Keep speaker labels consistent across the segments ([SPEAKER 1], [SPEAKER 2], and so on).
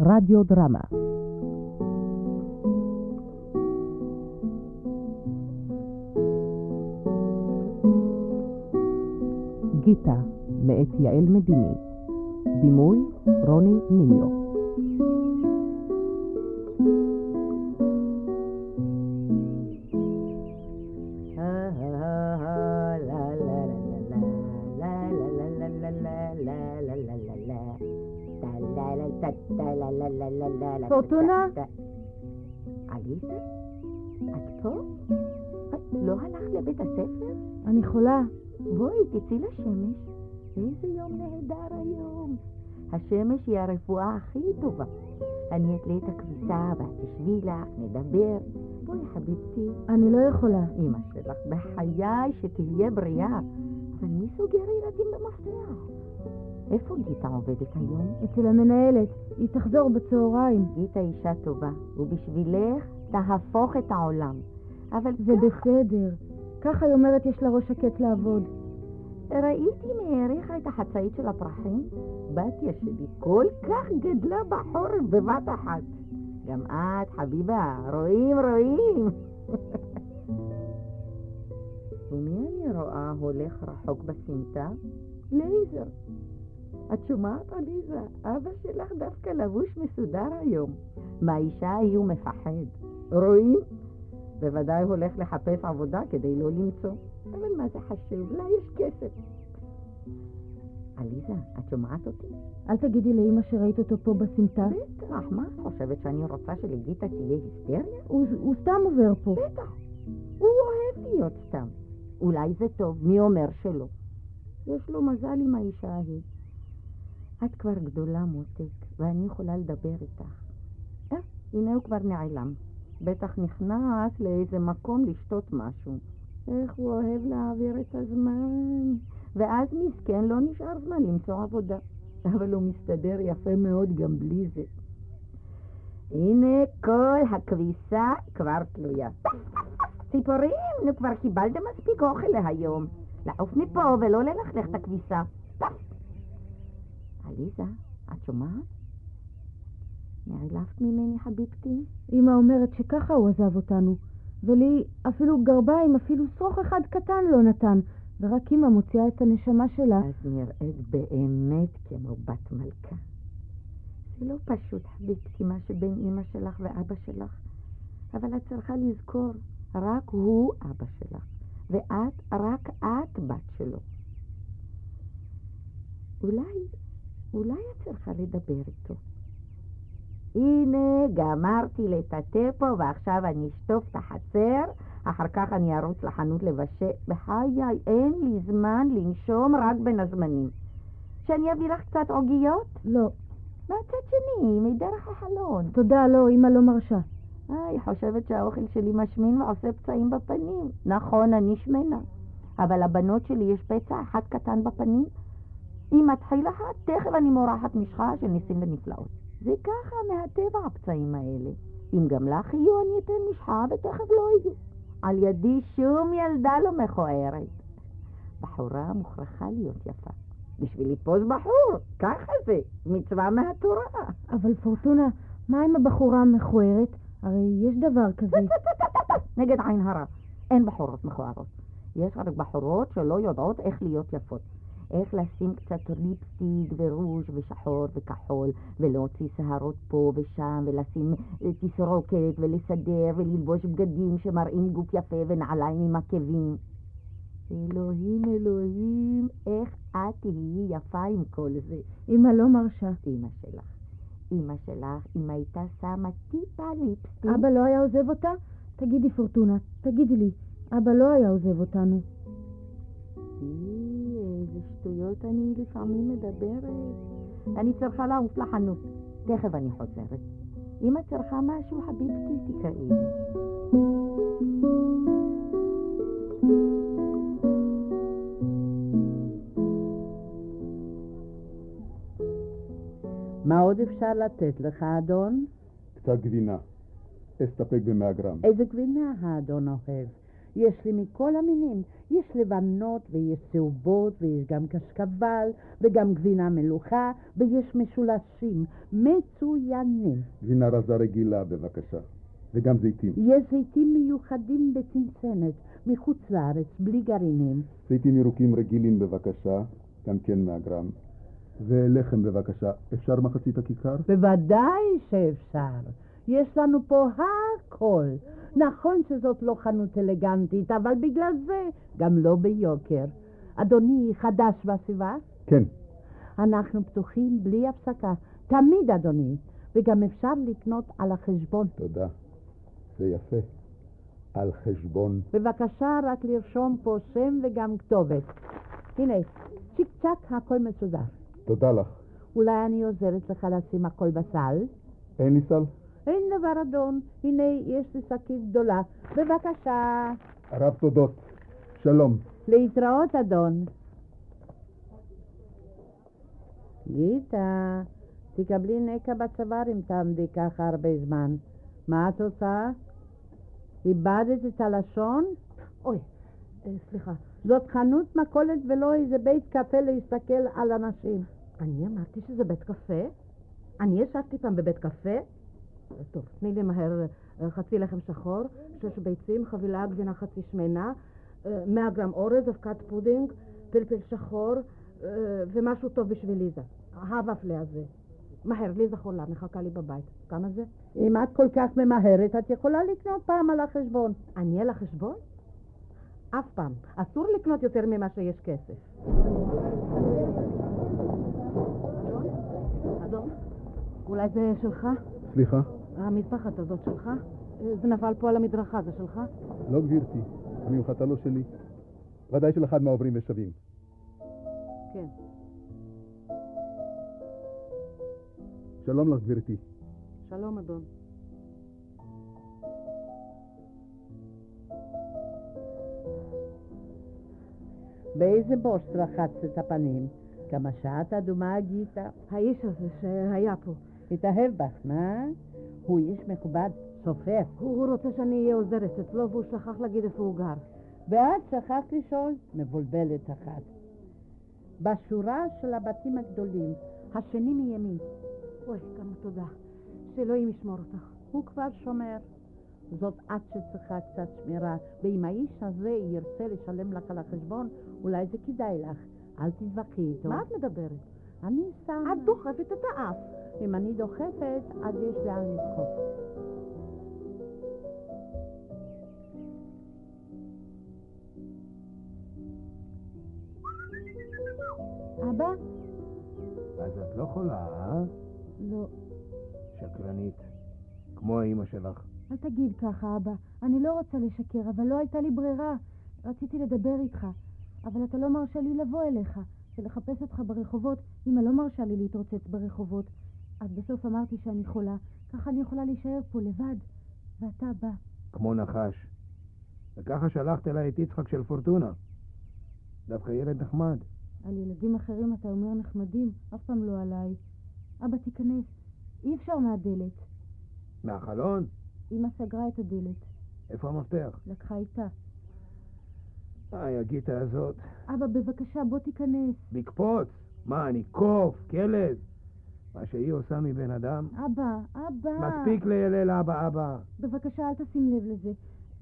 [SPEAKER 1] רדיו דרמה. גיטה, מאת יעל מדיני. בימוי רוני נימיו
[SPEAKER 2] פורטונה?
[SPEAKER 3] עליזה? את פה? לא הלכת לבית הספר?
[SPEAKER 2] אני חולה.
[SPEAKER 3] בואי, תצאי לשמש. איזה יום נהדר היום. השמש היא הרפואה הכי טובה. אני אתלה את הכביסה ואת תשבי לך, נדבר. בואי, חביבתי.
[SPEAKER 2] אני לא יכולה.
[SPEAKER 3] אמא שלך, בחיי שתהיה בריאה. אבל מי סוגר ילדים במפתח? איפה גיטה עובדת היום?
[SPEAKER 2] אצל המנהלת. היא תחזור בצהריים.
[SPEAKER 3] גיטה אישה טובה, ובשבילך תהפוך את העולם. אבל
[SPEAKER 2] זה
[SPEAKER 3] כך-
[SPEAKER 2] בסדר. ככה היא אומרת יש לה ראש שקט לעבוד.
[SPEAKER 3] ראיתי מהעריכה את החצאית של הפרחים. בתיה שלי כל כך גדלה בחורף בבת אחת. גם את, חביבה, רואים, רואים. ומי אני רואה הולך רחוק בסמטה? לייזר. את שומעת, עליזה? אבא שלך דווקא לבוש מסודר היום. מהאישה ההיא הוא מפחד. רואים? בוודאי הולך לחפש עבודה כדי לא למצוא. אבל מה זה חשוב? לה יש כסף. עליזה, את שומעת אותי?
[SPEAKER 2] אל תגידי לאמא שראית אותו פה בסמטה.
[SPEAKER 3] בטח, מה את חושבת שאני רוצה שלגיטה תהיה היסטריה?
[SPEAKER 2] הוא, הוא סתם עובר פה.
[SPEAKER 3] בטח. הוא אוהב להיות סתם. אולי זה טוב, מי אומר שלא? יש לו מזל עם האישה ההיא. את כבר גדולה, מותק, ואני יכולה לדבר איתך. אה, הנה הוא כבר נעלם. בטח נכנס לאיזה מקום לשתות משהו. איך הוא אוהב להעביר את הזמן. ואז מסכן לא נשאר זמן למצוא עבודה. אבל הוא מסתדר יפה מאוד גם בלי זה. הנה כל הכביסה כבר תלויה. ציפורים, נו כבר קיבלתם מספיק אוכל להיום. לעוף מפה ולא ללכלך את הכביסה. עליזה, את שומעת? נעלבת ממני, חביבתי?
[SPEAKER 2] אמא אומרת שככה הוא עזב אותנו. ולי אפילו גרביים, אפילו שרוך אחד קטן לא נתן. ורק אמא מוציאה את הנשמה שלה.
[SPEAKER 3] את נראית באמת כמו בת מלכה. זה לא פשוט, חביבתי, מה שבין אמא שלך ואבא שלך. אבל את צריכה לזכור, רק הוא אבא שלך, ואת, רק את בת שלו. אולי, אולי את צריכה לדבר איתו. הנה, גמרתי לטאטא פה, ועכשיו אני אשטוף את החצר, אחר כך אני ארוץ לחנות לבשל. בחיי, אין לי זמן לנשום רק בין הזמנים. שאני אביא לך קצת עוגיות?
[SPEAKER 2] לא.
[SPEAKER 3] מהצד שני, מדרך החלון.
[SPEAKER 2] תודה, לא, אמא לא מרשה.
[SPEAKER 3] אה, היא חושבת שהאוכל שלי משמין ועושה פצעים בפנים. נכון, אני שמנה. אבל לבנות שלי יש פצע אחד קטן בפנים. אם מתחיל אחת, תכף אני מורחת משחה של ניסים ונפלאות. זה ככה מהטבע הפצעים האלה. אם גם לך יהיו, אני אתן משחה ותכף לא יהיו. על ידי שום ילדה לא מכוערת. בחורה מוכרחה להיות יפה. בשביל לתפוס בחור, ככה זה, מצווה מהתורה.
[SPEAKER 2] אבל פורטונה, מה עם הבחורה המכוערת? הרי יש דבר כזה.
[SPEAKER 3] נגד עין הרע. אין בחורות מכוערות. יש רק בחורות שלא יודעות איך להיות יפות. איך לשים קצת ליפסטיק ורוז' ושחור וכחול, ולהוציא שערות פה ושם, ולשים אה, תסרוקת, ולסדר, וללבוש בגדים שמראים גוף יפה ונעליים עם עקבים. אלוהים, אלוהים, איך את תהיי יפה עם כל זה.
[SPEAKER 2] אמא לא מרשה.
[SPEAKER 3] אמא שלך. אמא שלך, אם הייתה שמה טיפה ליפסטיק...
[SPEAKER 2] אבא לא היה עוזב אותה? תגידי, פורטונה, תגידי לי, אבא לא היה עוזב אותנו.
[SPEAKER 3] אי, איזה שטויות אני לפעמים מדברת. אני צריכה לעוף לחנות. תכף אני חוזרת. אם את צריכה משהו, חביבתי, תקראי לי.
[SPEAKER 4] מה עוד אפשר לתת לך, אדון?
[SPEAKER 5] קצת גבינה. אסתפק במאה גרם.
[SPEAKER 4] איזה גבינה האדון אוהב? יש לי מכל המינים. יש לבנות ויש צהובות ויש גם קשקבל וגם גבינה מלוכה ויש משולשים מצוינים.
[SPEAKER 5] גבינה רזה רגילה, בבקשה. וגם זיתים.
[SPEAKER 4] יש זיתים מיוחדים בצנצנת, מחוץ לארץ, בלי גרעינים.
[SPEAKER 5] זיתים ירוקים רגילים, בבקשה. גם כן 100 גרם. ולחם, בבקשה. אפשר מחצית הכיכר?
[SPEAKER 4] בוודאי שאפשר. יש לנו פה הכל. נכון שזאת לא חנות אלגנטית, אבל בגלל זה גם לא ביוקר. אדוני חדש בסביבה?
[SPEAKER 5] כן.
[SPEAKER 4] אנחנו פתוחים בלי הפסקה. תמיד, אדוני. וגם אפשר לקנות על החשבון.
[SPEAKER 5] תודה. זה יפה. על חשבון.
[SPEAKER 4] בבקשה רק לרשום פה שם וגם כתובת. הנה, צ'יק צ'אק הכל מסודר.
[SPEAKER 5] תודה לך.
[SPEAKER 4] אולי אני עוזרת לך לשים הכל בסל?
[SPEAKER 5] אין לי סל?
[SPEAKER 4] אין דבר אדון. הנה, יש לי שקית גדולה. בבקשה.
[SPEAKER 5] הרב תודות. שלום.
[SPEAKER 4] להתראות, אדון. גיטה, תקבלי נקע בצוואר אם תעמדי ככה הרבה זמן. מה את עושה? איבדת את הלשון?
[SPEAKER 2] אוי, אה, סליחה.
[SPEAKER 4] זאת חנות מכולת ולא איזה בית קפה להסתכל על אנשים.
[SPEAKER 2] אני אמרתי שזה בית קפה? אני ישבתי פעם בבית קפה? אה, טוב, תני לי מהר אה, חצי לחם שחור, שש ביצים, חבילה גבינה חצי שמנה, אה, 100 גרם אורז, אבקת פודינג, פלפל שחור אה, ומשהו טוב בשביל ליזה. הוואפלה הזה. מהר, ליזה חולה, מחכה לי בבית. כמה זה?
[SPEAKER 4] אם את כל כך ממהרת, את יכולה לקנות פעם על החשבון.
[SPEAKER 2] אני על החשבון? אף פעם. אסור לקנות יותר ממה שיש כסף. אדון, אולי זה שלך?
[SPEAKER 5] סליחה?
[SPEAKER 2] המטפחת הזאת שלך? אה, זה נפל פה על המדרכה, זה שלך?
[SPEAKER 5] לא, גברתי. הממחטה לא שלי. ודאי של אחד מהעוברים ושבים.
[SPEAKER 2] כן.
[SPEAKER 5] שלום לך, גברתי.
[SPEAKER 2] שלום, אדון.
[SPEAKER 4] באיזה בוש רחצת את הפנים? כמה שעת אדומה גיטה?
[SPEAKER 2] האיש הזה שהיה פה,
[SPEAKER 4] התאהב בך, מה? הוא איש מכובד, סופר.
[SPEAKER 2] הוא, הוא רוצה שאני אהיה עוזרת אצלו והוא שכח להגיד איפה הוא גר.
[SPEAKER 4] ואת שכחת לשאול, מבולבלת אחת. בשורה של הבתים הגדולים, השני מימין.
[SPEAKER 2] אוי, כמה תודה. שאלוהים ישמור אותך.
[SPEAKER 4] הוא כבר שומר. זאת את שצריכה קצת שמירה, ואם האיש הזה ירצה לשלם לך על החשבון, אולי זה כדאי לך. אל תתווכחי איתו.
[SPEAKER 2] מה את מדברת?
[SPEAKER 4] אני סתם...
[SPEAKER 2] את דוחפת את האף.
[SPEAKER 4] אם אני דוחפת, אז יש לאן לדחוף.
[SPEAKER 2] אבא?
[SPEAKER 6] אז את לא חולה, אה?
[SPEAKER 2] לא.
[SPEAKER 6] שקרנית. כמו האימא שלך.
[SPEAKER 2] אל תגיד ככה, אבא. אני לא רוצה לשקר, אבל לא הייתה לי ברירה. רציתי לדבר איתך, אבל אתה לא מרשה לי לבוא אליך ולחפש אותך ברחובות. אמא לא מרשה לי להתרוצץ ברחובות. אז בסוף אמרתי שאני חולה, ככה אני יכולה להישאר פה לבד. ואתה בא.
[SPEAKER 6] כמו נחש. וככה שלחת אליי את יצחק של פורטונה. דווקא ילד נחמד.
[SPEAKER 2] על ילדים אחרים אתה אומר נחמדים, אף פעם לא עליי. אבא, תיכנס. אי אפשר מהדלת.
[SPEAKER 6] מהחלון?
[SPEAKER 2] אמא סגרה את הדלת,
[SPEAKER 6] איפה המפתח?
[SPEAKER 2] לקחה איתה.
[SPEAKER 6] היי, הגיטה הזאת.
[SPEAKER 2] אבא, בבקשה, בוא תיכנס.
[SPEAKER 6] לקפוץ? מה, אני קוף? כלב? מה שהיא עושה מבן אדם?
[SPEAKER 2] אבא, אבא.
[SPEAKER 6] מספיק לילל אבא אבא.
[SPEAKER 2] בבקשה, אל תשים לב לזה.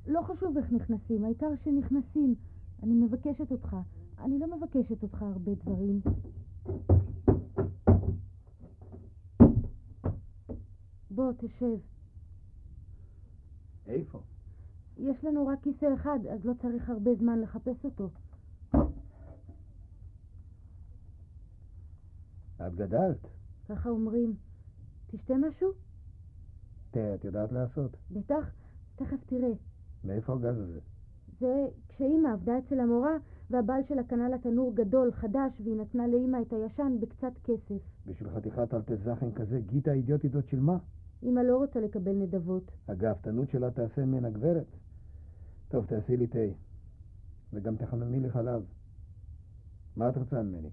[SPEAKER 2] לא חשוב איך נכנסים, העיקר שנכנסים. אני מבקשת אותך. אני לא מבקשת אותך הרבה דברים. בוא, תשב.
[SPEAKER 6] איפה?
[SPEAKER 2] יש לנו רק כיסא אחד, אז לא צריך הרבה זמן לחפש אותו.
[SPEAKER 6] את גדלת.
[SPEAKER 2] ככה אומרים. תשתה משהו?
[SPEAKER 6] תה, את יודעת לעשות?
[SPEAKER 2] בטח. תכף תראה.
[SPEAKER 6] מאיפה הגז הזה?
[SPEAKER 2] זה כשאימא עבדה אצל המורה, והבעל שלה קנה לה תנור גדול, חדש, והיא נתנה לאימא את הישן בקצת כסף.
[SPEAKER 6] בשביל חתיכת אלטזכן כזה, גיטה האידיוטית זאת שילמה.
[SPEAKER 2] אימא לא רוצה לקבל נדבות.
[SPEAKER 6] הגאוותנות שלה תעשה ממנה גברת. טוב, תעשי לי תה. וגם תחממי לי חלב. מה את רוצה ממני?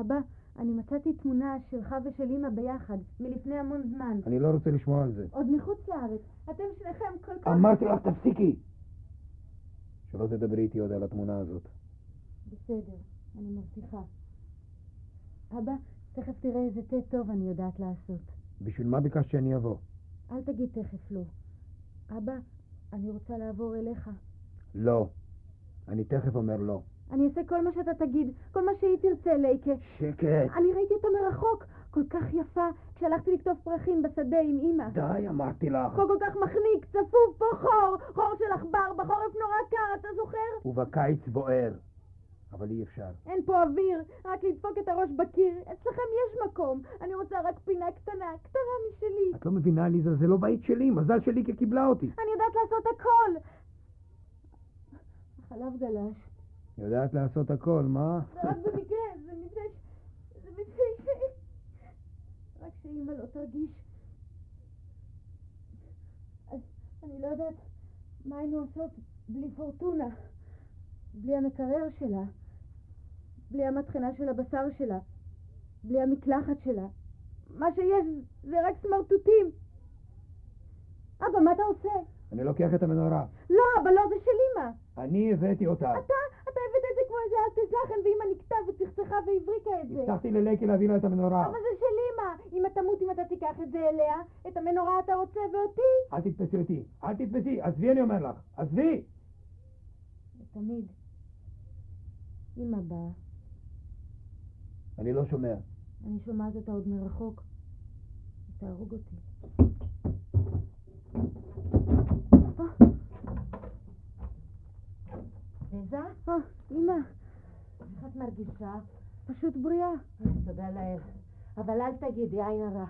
[SPEAKER 2] אבא, אני מצאתי תמונה שלך ושל אימא ביחד, מלפני המון זמן.
[SPEAKER 6] אני לא רוצה לשמוע על זה.
[SPEAKER 2] עוד מחוץ לארץ. אתם שניכם כל כך...
[SPEAKER 6] אמרתי לך, תפסיקי! שלא תדברי איתי עוד על התמונה הזאת.
[SPEAKER 7] בסדר, אני מבטיחה. אבא, תכף תראה איזה תה טוב אני יודעת לעשות.
[SPEAKER 6] בשביל מה ביקשת שאני אבוא?
[SPEAKER 7] אל תגיד תכף לא. אבא, אני רוצה לעבור אליך.
[SPEAKER 6] לא. אני תכף אומר לא.
[SPEAKER 7] אני אעשה כל מה שאתה תגיד, כל מה שהיא תרצה, לייקה.
[SPEAKER 6] שקט.
[SPEAKER 7] אני ראיתי אותה מרחוק, כל כך יפה, כשהלכתי לקטוף פרחים בשדה עם אמא.
[SPEAKER 6] די, אמרתי לך.
[SPEAKER 7] חור כל כך מחניק, צפוף, פה חור, חור של עכבר, בחורף נורא קר, אתה זוכר?
[SPEAKER 6] ובקיץ בוער. אבל אי אפשר.
[SPEAKER 7] אין פה אוויר, רק לדפוק את הראש בקיר. אצלכם יש מקום, אני רוצה רק פינה קטנה, קטנה משלי.
[SPEAKER 6] את לא מבינה, ליזה, זה לא בית שלי, מזל שלי כי קיבלה אותי.
[SPEAKER 7] אני יודעת לעשות הכל. החלב גלש.
[SPEAKER 6] יודעת לעשות הכל, מה?
[SPEAKER 7] זה רק במקרה, זה מזה ש... זה מזה ש... רק שאימא לא תרגיש. אז אני לא יודעת מה היינו עושות בלי פורטונה, בלי המקרר שלה, בלי המטחנה של הבשר שלה, בלי המקלחת שלה. מה שיש זה רק סמרטוטים. אבא, מה אתה עושה?
[SPEAKER 6] אני לוקח את המנורה.
[SPEAKER 7] לא, אבא, לא, זה של אמא.
[SPEAKER 6] אני הבאתי אותה.
[SPEAKER 7] אתה, אתה הבאת את זה כמו איזה אלטזכן, ואמא נקטה וצחצחה והבריקה את זה.
[SPEAKER 6] הבטחתי ללייקי להביא לה את המנורה.
[SPEAKER 7] אבל זה של אמא. אמא תמות אם אתה תיקח את זה אליה. את המנורה אתה רוצה ואותי.
[SPEAKER 6] אל תתפסי אותי. אל תתפסי. עזבי, אני אומר לך. עזבי!
[SPEAKER 7] תמיד. אמא באה.
[SPEAKER 6] אני לא שומע.
[SPEAKER 7] אני שומעת אותה עוד מרחוק. היא תהרוג אותי.
[SPEAKER 2] ליזה?
[SPEAKER 7] אה, אמא,
[SPEAKER 2] איך את מרגישה?
[SPEAKER 7] פשוט בריאה.
[SPEAKER 2] תודה לאל. אבל אל תגידי, עין הרע.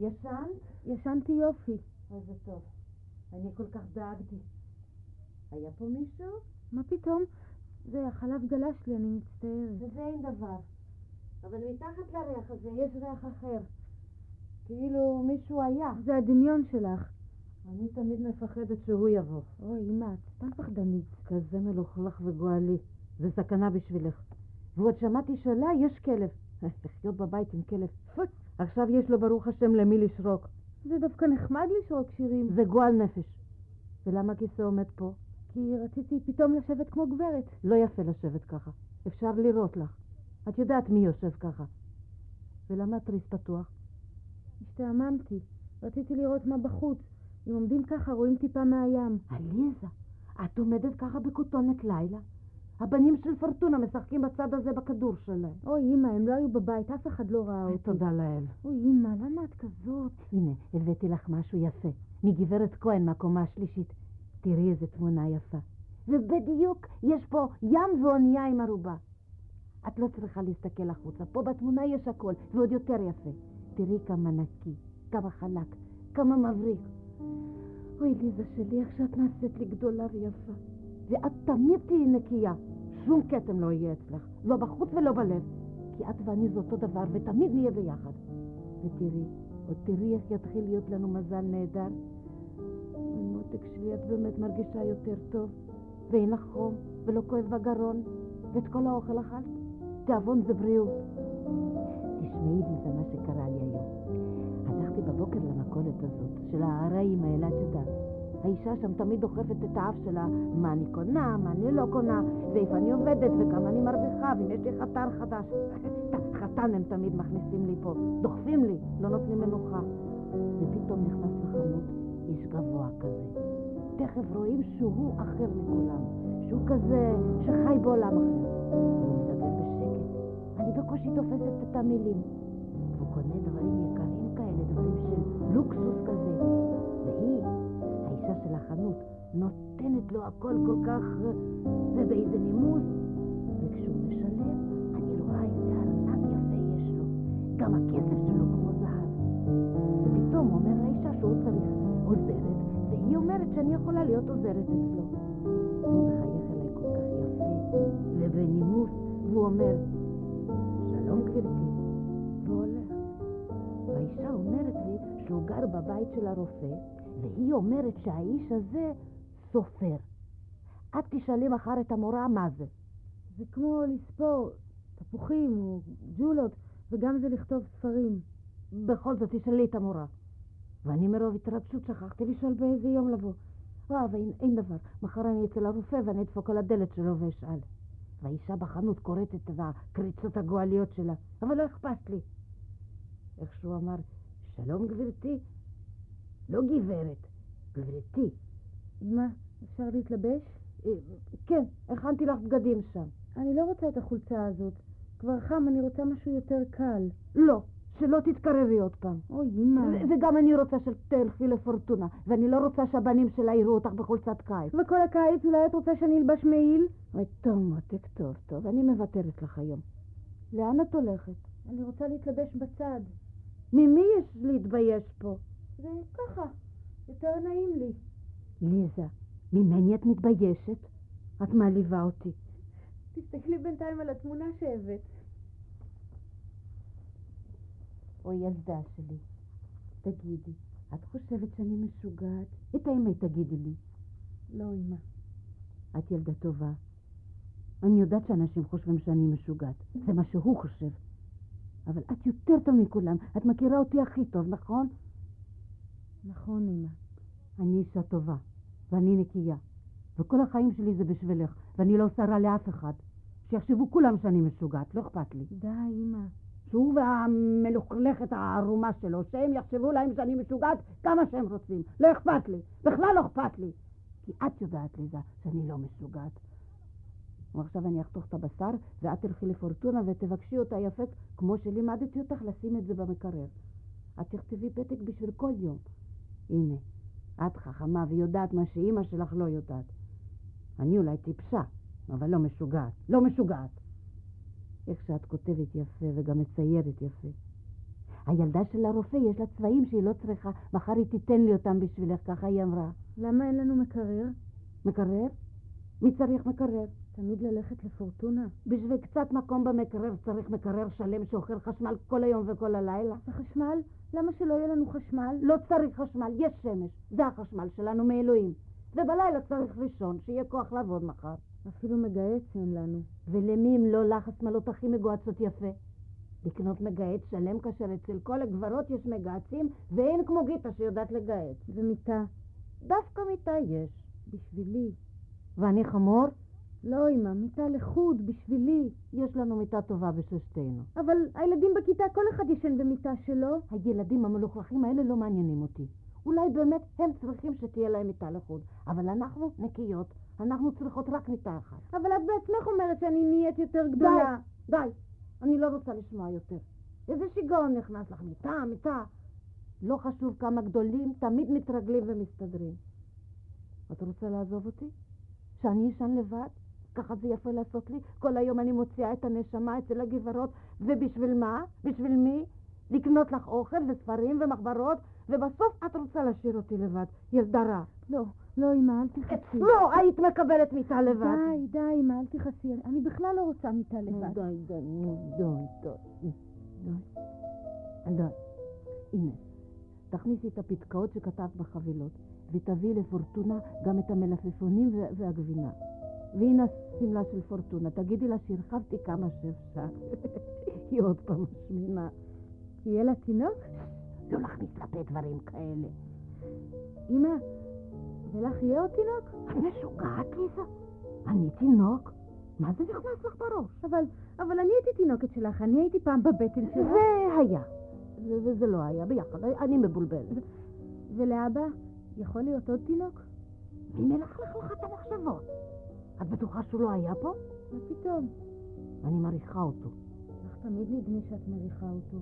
[SPEAKER 2] ישנת?
[SPEAKER 7] ישנתי יופי.
[SPEAKER 2] אוי, זה טוב. אני כל כך דאגתי. היה פה מישהו?
[SPEAKER 7] מה פתאום? זה החלב גלש לי, אני מצטערת.
[SPEAKER 2] וזה אין דבר. אבל מתחת לריח הזה יש ריח אחר. כאילו מישהו היה.
[SPEAKER 7] זה הדמיון שלך.
[SPEAKER 2] אני תמיד מפחדת שהוא יבוא.
[SPEAKER 7] אוי, אמא, את סתם פחדנית.
[SPEAKER 2] כזה מלוכלך וגועלי. זה סכנה בשבילך. ועוד שמעתי שלה יש כלב. לחיות בבית עם כלב. עכשיו יש לו ברוך השם למי לשרוק.
[SPEAKER 7] זה דווקא נחמד לשרוק שירים.
[SPEAKER 2] זה גועל נפש. ולמה הכיסא עומד פה?
[SPEAKER 7] כי רציתי פתאום לשבת כמו גברת.
[SPEAKER 2] לא יפה לשבת ככה. אפשר לירות לך. את יודעת מי יושב ככה. ולמה התריס פתוח?
[SPEAKER 7] השתעממתי. רציתי לראות מה בחוץ. אם עומדים ככה, רואים טיפה מהים.
[SPEAKER 2] עליזה, את עומדת ככה בכותונת לילה? הבנים של פורטונה משחקים בצד הזה בכדור שלהם.
[SPEAKER 7] אוי, אמא, הם לא היו בבית, אף אחד לא ראה אותי.
[SPEAKER 2] תודה לאל.
[SPEAKER 7] אוי, אמא, למה את כזאת?
[SPEAKER 2] הנה, הבאתי לך משהו יפה. מגברת כהן מהקומה השלישית. תראי איזה תמונה יפה. ובדיוק יש פה ים ואונייה עם ערובה. את לא צריכה להסתכל החוצה. פה בתמונה יש הכל, ועוד יותר יפה. תראי כמה נקי, כמה חלק, כמה מבריק. אוי, ליזה שלי, איך שאת נעשית לי גדולה ויפה. ואת תמיד תהיי נקייה. שום כתם לא יהיה אצלך, לא בחוץ ולא בלב. כי את ואני זה אותו דבר, ותמיד נהיה ביחד. ותראי, עוד תראי איך יתחיל להיות לנו מזל נהדר. מותק שלי, את באמת מרגישה יותר טוב, ואין לך חום, ולא כואב בגרון, ואת כל האוכל אכלת. תיאבון זה בריאות. תשמעי לי, זה מה שקרה לי היום. הלכתי בבוקר למכולת הזאת, של הארעים האלה, את יודעת. האישה שם תמיד דוחפת את האף שלה, מה אני קונה, מה אני לא קונה, ואיפה אני עובדת, וכמה אני מרוויחה, ואם יש לי חתן חדש. חתן הם תמיד מכניסים לי פה, דוחפים לי, לא נותנים מנוחה. ופתאום נכנס לחנות איש גבוה כזה. תכף רואים שהוא אחר מכולם, שהוא כזה שחי בעולם אחר. והוא מדבר בשקט, אני בקושי תופסת את המילים. והוא קונה דברים לוקסוס כזה. והיא, האישה של החנות, נותנת לו הכל כל כך, ובאיזה נימוס. וכשהוא משלם, אני רואה איזה ארנק יפה יש לו. גם הכסף שלו כמו זהב. ופתאום אומר לאישה שהוא צריך עוזרת, והיא אומרת שאני יכולה להיות עוזרת אצלו. הוא והוא אומר, שלום גברתי, והולך. והאישה אומרת לי שהוא גר בבית של הרופא, והיא אומרת שהאיש הזה סופר. את תשאלי מחר את המורה מה זה.
[SPEAKER 7] זה כמו לספור תפוחים או ג'ולות, וגם זה לכתוב ספרים.
[SPEAKER 2] בכל זאת תשאלי את המורה. ואני מרוב התרגשות שכחתי לשאול באיזה יום לבוא. וואו, אין, אין דבר. מחר אני אצל הרופא ואני אדפוק על הדלת שלו ואשאל. והאישה בחנות קוראת את הקריצות הגועליות שלה, אבל לא אכפת לי. איכשהו אמר, שלום גברתי. לא גברת, גברתי.
[SPEAKER 7] אמא, אפשר להתלבש?
[SPEAKER 2] אה, כן, הכנתי לך בגדים שם.
[SPEAKER 7] אני לא רוצה את החולצה הזאת. כבר חם, אני רוצה משהו יותר קל.
[SPEAKER 2] לא, שלא תתקרבי עוד פעם.
[SPEAKER 7] אוי, אמא.
[SPEAKER 2] וגם אני רוצה שתלכי לפורטונה, ואני לא רוצה שהבנים שלה יראו אותך בחולצת קיץ.
[SPEAKER 7] וכל הקיץ אולי את רוצה שאני אלבש מעיל?
[SPEAKER 2] אוי, טוב, מותק, טוב, טוב, אני מוותרת לך היום. לאן את הולכת?
[SPEAKER 7] אני רוצה להתלבש בצד.
[SPEAKER 2] ממי יש להתבייש פה?
[SPEAKER 7] זה ככה, יותר נעים לי.
[SPEAKER 2] ליזה, ממני את מתביישת? את מעליבה אותי.
[SPEAKER 7] תסתכלי בינתיים על התמונה שהבאת.
[SPEAKER 2] או ילדה שלי, תגידי, את חושבת שאני משוגעת? את האמת תגידי לי.
[SPEAKER 7] לא, אמא.
[SPEAKER 2] את ילדה טובה. אני יודעת שאנשים חושבים שאני משוגעת. זה מה שהוא חושב. אבל את יותר טוב מכולם. את מכירה אותי הכי טוב, נכון?
[SPEAKER 7] נכון, אמא.
[SPEAKER 2] אני אישה טובה, ואני נקייה. וכל החיים שלי זה בשבילך, ואני לא עושה רע לאף אחד. שיחשבו כולם שאני משוגעת, לא אכפת לי.
[SPEAKER 7] די, אמא.
[SPEAKER 2] שהוא והמלוכלכת הערומה שלו, שהם יחשבו להם שאני משוגעת כמה שהם רוצים. לא אכפת לי, בכלל לא אכפת לי. כי את יודעת, ליזה, שאני לא משוגעת. ועכשיו אני אחתוך את הבשר, ואת תלכי לפורטונה ותבקשי אותה יפה, כמו שלימדתי אותך לשים את זה במקרר. את תכתבי פתק בשביל כל יום. הנה, את חכמה ויודעת מה שאימא שלך לא יודעת. אני אולי טיפשה, אבל לא משוגעת. לא משוגעת. איך שאת כותבת יפה וגם מציירת יפה. הילדה של הרופא יש לה צבעים שהיא לא צריכה, מחר היא תיתן לי אותם בשבילך, ככה היא אמרה.
[SPEAKER 7] למה אין לנו מקרר?
[SPEAKER 2] מקרר? מי צריך מקרר?
[SPEAKER 7] תמיד ללכת לפורטונה.
[SPEAKER 2] בשביל קצת מקום במקרר צריך מקרר שלם שאוכל חשמל כל היום וכל הלילה.
[SPEAKER 7] וחשמל? למה שלא יהיה לנו חשמל?
[SPEAKER 2] לא צריך חשמל, יש שמש. זה החשמל שלנו מאלוהים. ובלילה צריך ראשון, שיהיה כוח לעבוד מחר.
[SPEAKER 7] אפילו מגהץ אין לנו.
[SPEAKER 2] ולמי אם לא לך השמלות הכי מגוהצות יפה? לקנות מגהץ שלם כאשר אצל כל הגברות יש מגהצים ואין כמו גיטה שיודעת לגהץ.
[SPEAKER 7] ומיטה.
[SPEAKER 2] דווקא מיטה יש.
[SPEAKER 7] בשבילי.
[SPEAKER 2] ואני חמור?
[SPEAKER 7] לא, אמא, מיטה לחוד, בשבילי.
[SPEAKER 2] יש לנו מיטה טובה בשלושתנו.
[SPEAKER 7] אבל הילדים בכיתה, כל אחד ישן במיטה שלו.
[SPEAKER 2] הילדים המלוכלכים האלה לא מעניינים אותי. אולי באמת הם צריכים שתהיה להם מיטה לחוד, אבל אנחנו נקיות, אנחנו צריכות רק מיטה אחת.
[SPEAKER 7] אבל את בעצמך אומרת שאני נהיית יותר גדולה.
[SPEAKER 2] די, די, אני לא רוצה לשמוע יותר. איזה שיגעון נכנס לך, מיטה, מיטה. לא חשוב כמה גדולים, תמיד מתרגלים ומסתדרים. את רוצה לעזוב אותי? שאני אשן לבד? ככה זה יפה לעשות לי? כל היום אני מוציאה את הנשמה אצל הגברות, ובשביל מה? בשביל מי? לקנות לך אוכל וספרים ומחברות, ובסוף את רוצה להשאיר אותי לבד. ילדה רע.
[SPEAKER 7] לא, לא, אמא, אל תכעסי.
[SPEAKER 2] לא, היית מקבלת מיטה לבד.
[SPEAKER 7] די, די, אמא, אל תכעסי. אני בכלל לא רוצה מיטה לבד.
[SPEAKER 2] די, די, די, די, די. די. הנה, תכניסי את הפתקאות שכתבת בחבילות, ותביאי לפורטונה גם את המלפפונים וה- והגבינה. והנה השמלה של פורטונה, תגידי לה שהרחבתי כמה שאפשר. היא עוד פעם משמינה.
[SPEAKER 7] יהיה לה תינוק?
[SPEAKER 2] לא להכניס לפה דברים כאלה.
[SPEAKER 7] אמא, ולך יהיה עוד תינוק?
[SPEAKER 2] את משוגעת, ליזה? אני תינוק? מה זה נכנס לך בראש?
[SPEAKER 7] אבל, אבל אני הייתי תינוקת שלך, אני הייתי פעם בבטן שלך.
[SPEAKER 2] זה היה. זה- וזה לא היה, ביחד, אני מבולבלת.
[SPEAKER 7] ולאבא, יכול להיות עוד תינוק?
[SPEAKER 2] מי מלכלך לך את המחשבות? את בטוחה שהוא לא היה פה?
[SPEAKER 7] מה פתאום?
[SPEAKER 2] אני מעריכה אותו.
[SPEAKER 7] לך תמיד נדמה שאת מריחה אותו.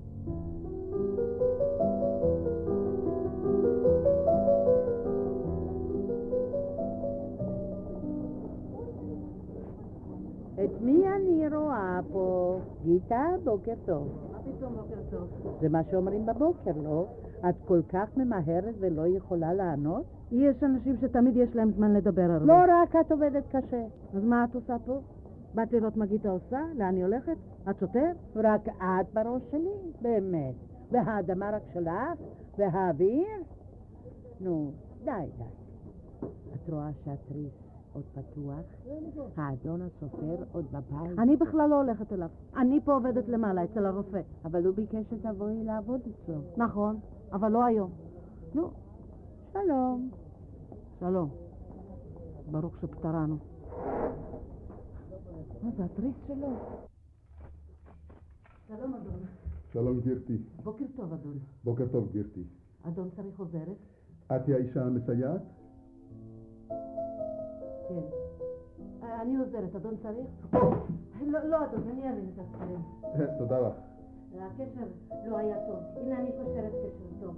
[SPEAKER 4] את מי אני רואה פה? גיטה, בוקר טוב.
[SPEAKER 2] מה פתאום בוקר טוב?
[SPEAKER 4] זה מה שאומרים בבוקר, לא? את כל כך ממהרת ולא יכולה לענות?
[SPEAKER 2] יש אנשים שתמיד יש להם זמן לדבר הרבה.
[SPEAKER 4] לא רק את עובדת קשה.
[SPEAKER 2] אז מה את עושה פה? באת לראות מה גיטה עושה? לאן היא הולכת? את שוטר?
[SPEAKER 4] רק את בראש שלי, באמת. והאדמה רק שלך? והאוויר? נו, די, די. את רואה שהתריס עוד פתוח? האדון הסופר עוד בבית?
[SPEAKER 2] אני בכלל לא הולכת אליו. אני פה עובדת למעלה, אצל הרופא.
[SPEAKER 4] אבל הוא ביקש שתבואי לעבוד אצלו.
[SPEAKER 2] נכון, אבל לא היום.
[SPEAKER 4] נו, שלום.
[SPEAKER 2] שלום. ברוך שפטרנו. מה זה התריס שלו? שלום אדון.
[SPEAKER 5] שלום גברתי.
[SPEAKER 2] בוקר טוב אדון.
[SPEAKER 5] בוקר טוב גברתי.
[SPEAKER 2] אדון צריך עוזרת?
[SPEAKER 5] את היא האישה המסייעת?
[SPEAKER 2] כן. אה, אני עוזרת, אדון צריך? לא, לא אדון, אני אבין את הספרים.
[SPEAKER 5] תודה לך.
[SPEAKER 2] הקשר לא היה טוב. הנה אני קושרת קשר טוב.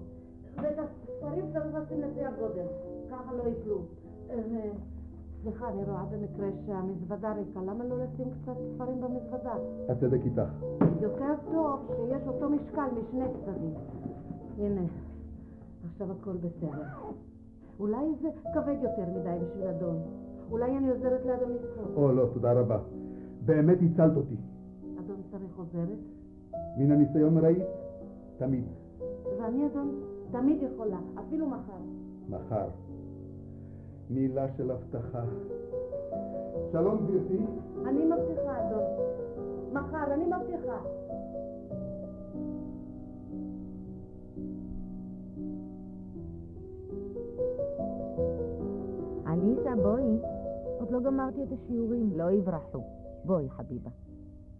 [SPEAKER 2] ואת הספרים צריך לשים לפי הגודל, ככה לא ייפלו. אה, סליחה, אני רואה במקרה שהמזוודה ריקה, למה לא לשים קצת ספרים במזוודה?
[SPEAKER 5] הצדק איתך.
[SPEAKER 2] יותר טוב שיש אותו משקל משני צדדים. הנה, עכשיו הכל בסדר. אולי זה כבד יותר מדי בשביל אדון. אולי אני עוזרת ליד המשרות.
[SPEAKER 5] או לא, תודה רבה. באמת הצלת אותי.
[SPEAKER 2] אדון צריך עוזרת,
[SPEAKER 5] מן הניסיון ראית? תמיד.
[SPEAKER 2] ואני אדון תמיד יכולה, אפילו מחר.
[SPEAKER 5] מחר. מילה של הבטחה. שלום גברתי.
[SPEAKER 2] אני מבטיחה, אדון. מחר, אני מבטיחה.
[SPEAKER 3] עליסה, בואי.
[SPEAKER 7] עוד לא גמרתי את השיעורים.
[SPEAKER 3] לא יברחו. בואי, חביבה.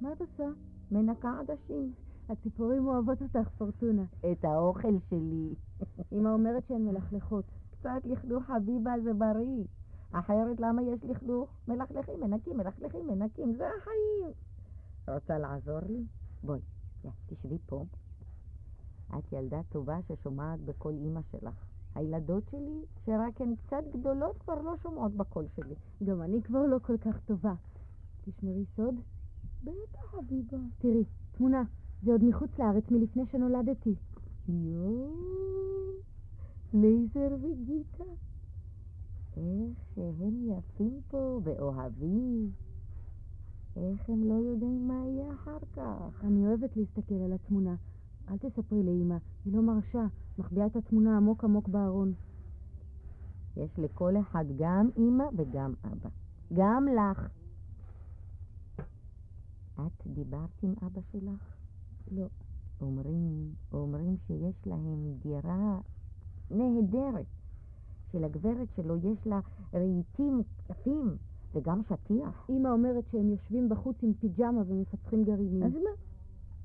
[SPEAKER 7] מה את עושה?
[SPEAKER 3] מנקה עדשים.
[SPEAKER 7] הציפורים אוהבות אותך, פורטונה.
[SPEAKER 3] את האוכל שלי.
[SPEAKER 7] אמא אומרת שהן מלכלכות.
[SPEAKER 3] קצת לכלוך חביבה זה בריא. אחרת למה יש לכלוך? מלכלכים, מנקים, מלכלכים, מנקים, זה החיים. רוצה לעזור לי? בואי, יא, תשבי פה. את ילדה טובה ששומעת בקול אימא שלך. הילדות שלי, שרק הן קצת גדולות, כבר לא שומעות בקול שלי.
[SPEAKER 7] גם אני כבר לא כל כך טובה. תשמרי סוד?
[SPEAKER 3] בטח, חביבה.
[SPEAKER 7] תראי, תמונה. זה עוד מחוץ לארץ מלפני שנולדתי.
[SPEAKER 3] יואו, לייזר וגיטה. איך שהם יפים פה ואוהבים. איך הם לא יודעים מה יהיה אחר כך.
[SPEAKER 7] אני אוהבת להסתכל על התמונה. אל תספרי לאמא, היא לא מרשה. מחביאה את התמונה עמוק עמוק בארון.
[SPEAKER 3] יש לכל אחד גם אימא וגם אבא. גם לך. את דיברת עם אבא שלך?
[SPEAKER 7] לא.
[SPEAKER 3] אומרים, אומרים שיש להם דירה נהדרת. שלגברת שלו יש לה רהיטים יפים וגם שטיח.
[SPEAKER 7] אמא אומרת שהם יושבים בחוץ עם פיג'מה ומפצחים גרעינים.
[SPEAKER 3] אז מה?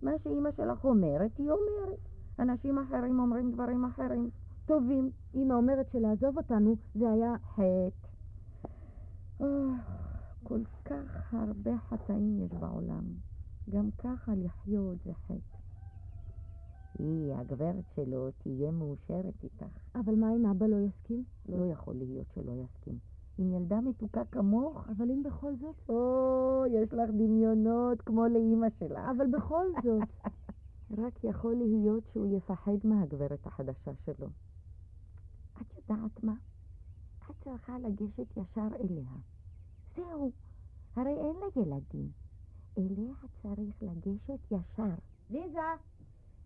[SPEAKER 3] מה שאימא שלך אומרת, היא אומרת. אנשים אחרים אומרים דברים אחרים. טובים.
[SPEAKER 7] אמא אומרת שלעזוב אותנו זה היה...
[SPEAKER 3] חטא. כל כך הרבה חטאים יש בעולם. גם ככה לחיות זה חטא. היא, הגברת שלו, תהיה מאושרת איתך.
[SPEAKER 7] אבל מה אם אבא לא יסכים?
[SPEAKER 3] לא יכול להיות שלא יסכים. עם ילדה מתוקה כמוך?
[SPEAKER 7] אבל אם בכל זאת...
[SPEAKER 3] או, יש לך דמיונות כמו לאימא שלה.
[SPEAKER 7] אבל בכל זאת...
[SPEAKER 3] רק יכול להיות שהוא יפחד מהגברת החדשה שלו. את יודעת מה? את צריכה לגשת ישר אליה. זהו, הרי אין לה ילדים. אליה צריך לגשת ישר.
[SPEAKER 2] ליזה!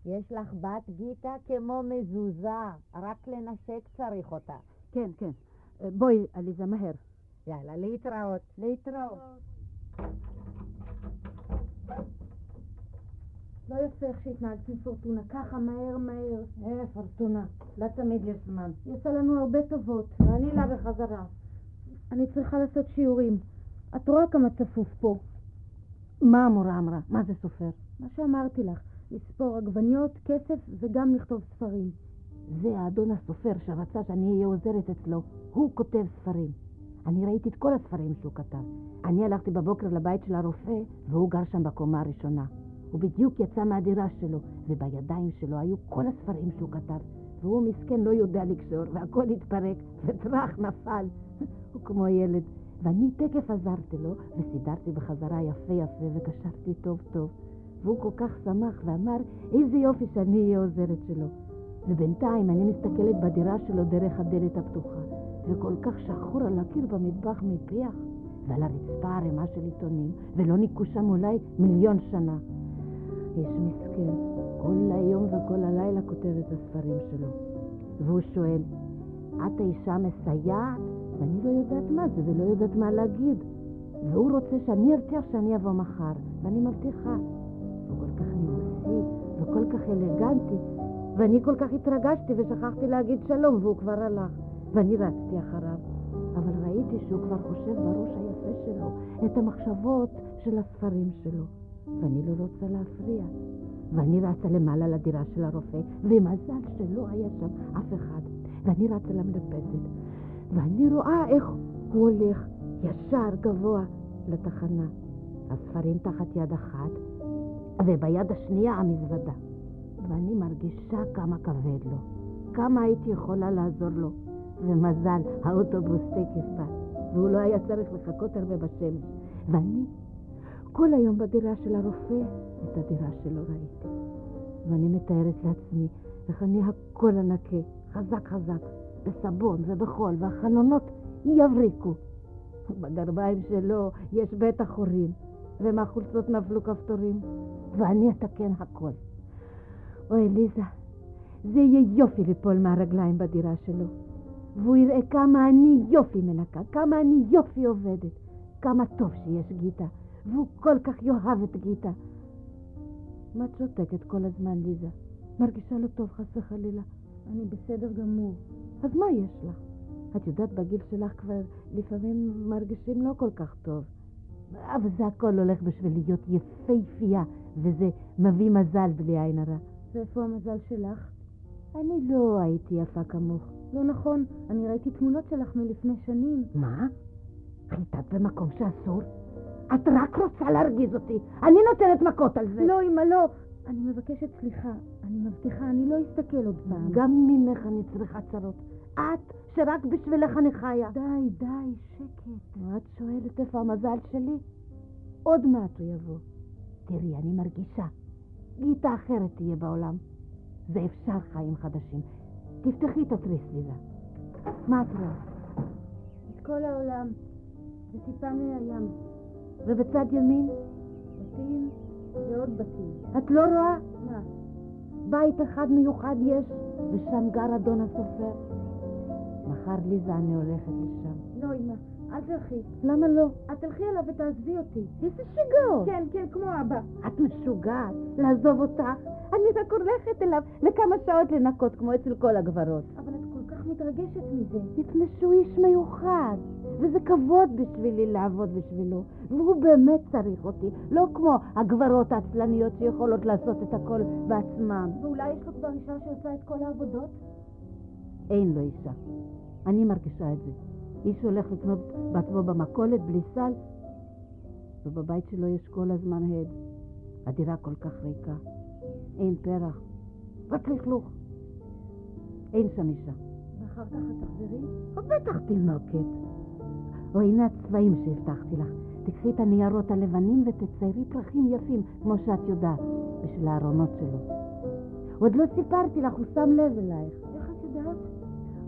[SPEAKER 3] יש לך בת גיטה כמו מזוזה, רק לנשק צריך אותה.
[SPEAKER 7] כן, כן. בואי, עליזה, מהר.
[SPEAKER 3] יאללה, להתראות. להתראות.
[SPEAKER 2] לא יפה איך שהתנהגת עם פורטונה, ככה מהר מהר. אה, פורטונה, לה תמיד יש זמן.
[SPEAKER 7] היא עושה לנו הרבה טובות.
[SPEAKER 2] ואני לה בחזרה.
[SPEAKER 7] אני צריכה לעשות שיעורים. את רואה כמה צפוף פה.
[SPEAKER 2] מה המורה אמרה? מה זה סופר?
[SPEAKER 7] מה שאמרתי לך, לספור עגבניות, כסף וגם לכתוב ספרים.
[SPEAKER 2] זה האדון הסופר שרצה שאני אהיה עוזרת אצלו. הוא כותב ספרים. אני ראיתי את כל הספרים שהוא כתב. אני הלכתי בבוקר לבית של הרופא, והוא גר שם בקומה הראשונה. הוא בדיוק יצא מהדירה שלו, ובידיים שלו היו כל הספרים שהוא כתב. והוא מסכן לא יודע לקשור, והכל התפרק, וטראח נפל. הוא כמו ילד. ואני תכף עזרתי לו, וסידרתי בחזרה יפה יפה, וקשרתי טוב טוב. והוא כל כך שמח ואמר, איזה יופי שאני אהיה עוזרת שלו. ובינתיים אני מסתכלת בדירה שלו דרך הדלת הפתוחה, וכל כך שחור על הקיר במטבח מפיח, ועל הרצפה ערימה של עיתונים, ולא ניקו שם אולי מיליון שנה. איש מסכן, כל היום וכל הלילה כותב את הספרים שלו. והוא שואל, את האישה המסייעת? ואני לא יודעת מה זה ולא יודעת מה להגיד. והוא רוצה שאני אבטיח שאני אבוא מחר, ואני מבטיחה. הוא כל כך נימוסי וכל כך אלגנטי, ואני כל כך התרגשתי ושכחתי להגיד שלום, והוא כבר הלך, ואני רצתי אחריו. אבל ראית ראיתי שהוא כבר חושב בראש היפה שלו את המחשבות של הספרים שלו, ואני לא רוצה להפריע. ואני רצה למעלה לדירה של הרופא, ומזל שלא היה שם אף אחד. ואני רצה למרפסת, ואני רואה איך הוא הולך ישר גבוה לתחנה. הספרים תחת יד אחת, וביד השנייה המזוודה. ואני מרגישה כמה כבד לו, כמה הייתי יכולה לעזור לו. ומזל, האוטובוס תקף בא, והוא לא היה צריך לחכות הרבה בשמש. ואני כל היום בדירה של הרופא, את הדירה שלו ראיתי. ואני מתארת לעצמי איך אני הכל הנקה, חזק חזק, בסבון ובחול, והחלונות יבריקו. בגרביים שלו יש בטח חורים, ומהחולצות נפלו כפתורים, ואני אתקן הכל. אוי, ליזה, זה יהיה יופי ליפול מהרגליים בדירה שלו. והוא יראה כמה אני יופי מנקה, כמה אני יופי עובדת, כמה טוב שיש גיטה, והוא כל כך יאהב את גיטה. מה את שותקת כל הזמן, ליזה? מרגישה לא טוב, חס וחלילה.
[SPEAKER 7] אני בסדר גמור.
[SPEAKER 2] אז מה יש לך? את יודעת, בגיל שלך כבר לפעמים מרגישים לא כל כך טוב. אבל זה הכל הולך בשביל להיות יפייפייה, וזה מביא מזל בלי עין הרע.
[SPEAKER 7] ואיפה המזל שלך?
[SPEAKER 2] אני לא הייתי יפה כמוך.
[SPEAKER 7] לא נכון, אני ראיתי תמונות שלך מלפני שנים.
[SPEAKER 2] מה? חיטת במקום שאסור? את רק רוצה להרגיז אותי. אני נותנת מכות על זה.
[SPEAKER 7] לא, אמא, לא. אני מבקשת סליחה. אני מבטיחה, אני לא אסתכל עוד פעם.
[SPEAKER 2] גם ממך אני צריכה צרות. את, שרק בשבילך אני חיה.
[SPEAKER 7] די, די, שקט.
[SPEAKER 2] את שואלת איפה המזל שלי? עוד מעט הוא יבוא. תראי, אני מרגישה. גיטה אחרת תהיה בעולם. זה אפשר חיים חדשים. תפתחי את התריס, ליזה. מה את רואה?
[SPEAKER 7] את כל העולם. זה טיפה מהים.
[SPEAKER 2] ובצד ימין?
[SPEAKER 7] בתים ועוד בתים.
[SPEAKER 2] את לא רואה?
[SPEAKER 7] מה?
[SPEAKER 2] בית אחד מיוחד יש, ושם גר אדון הסופר. מחר ליזה אני הולכת לשם.
[SPEAKER 7] לא, אמא, אל תלכי.
[SPEAKER 2] למה לא?
[SPEAKER 7] את תלכי אליו ותעזבי אותי.
[SPEAKER 2] איזה שיגעון.
[SPEAKER 7] כן, כן, כמו אבא.
[SPEAKER 2] את משוגעת לעזוב אותך? אני רק הולכת אליו לכמה שעות לנקות כמו אצל כל הגברות.
[SPEAKER 7] אבל את כל כך מתרגשת מזה.
[SPEAKER 2] מפני שהוא איש מיוחד, וזה כבוד בשבילי לעבוד בשבילו, והוא באמת צריך אותי, לא כמו הגברות העצלניות שיכולות לעשות את הכל בעצמן.
[SPEAKER 7] ואולי יש לו כבר אישה שעושה את כל העבודות?
[SPEAKER 2] אין לו אישה. אני מרגישה את זה. איש הולך לקנות בעצמו במכולת בלי סל, ובבית שלו יש כל הזמן הד. הדירה כל כך ריקה. אין פרח, רק לכלוך. אין שם אישה.
[SPEAKER 7] ואחר כך את תחזרי?
[SPEAKER 2] בטח תינוקת. או הנה הצבעים שהבטחתי לך. תקחי את הניירות הלבנים ותציירי פרחים יפים, כמו שאת יודעת, בשביל הארונות שלו. עוד לא סיפרתי לך, הוא שם לב אלייך.
[SPEAKER 7] איך את יודעת?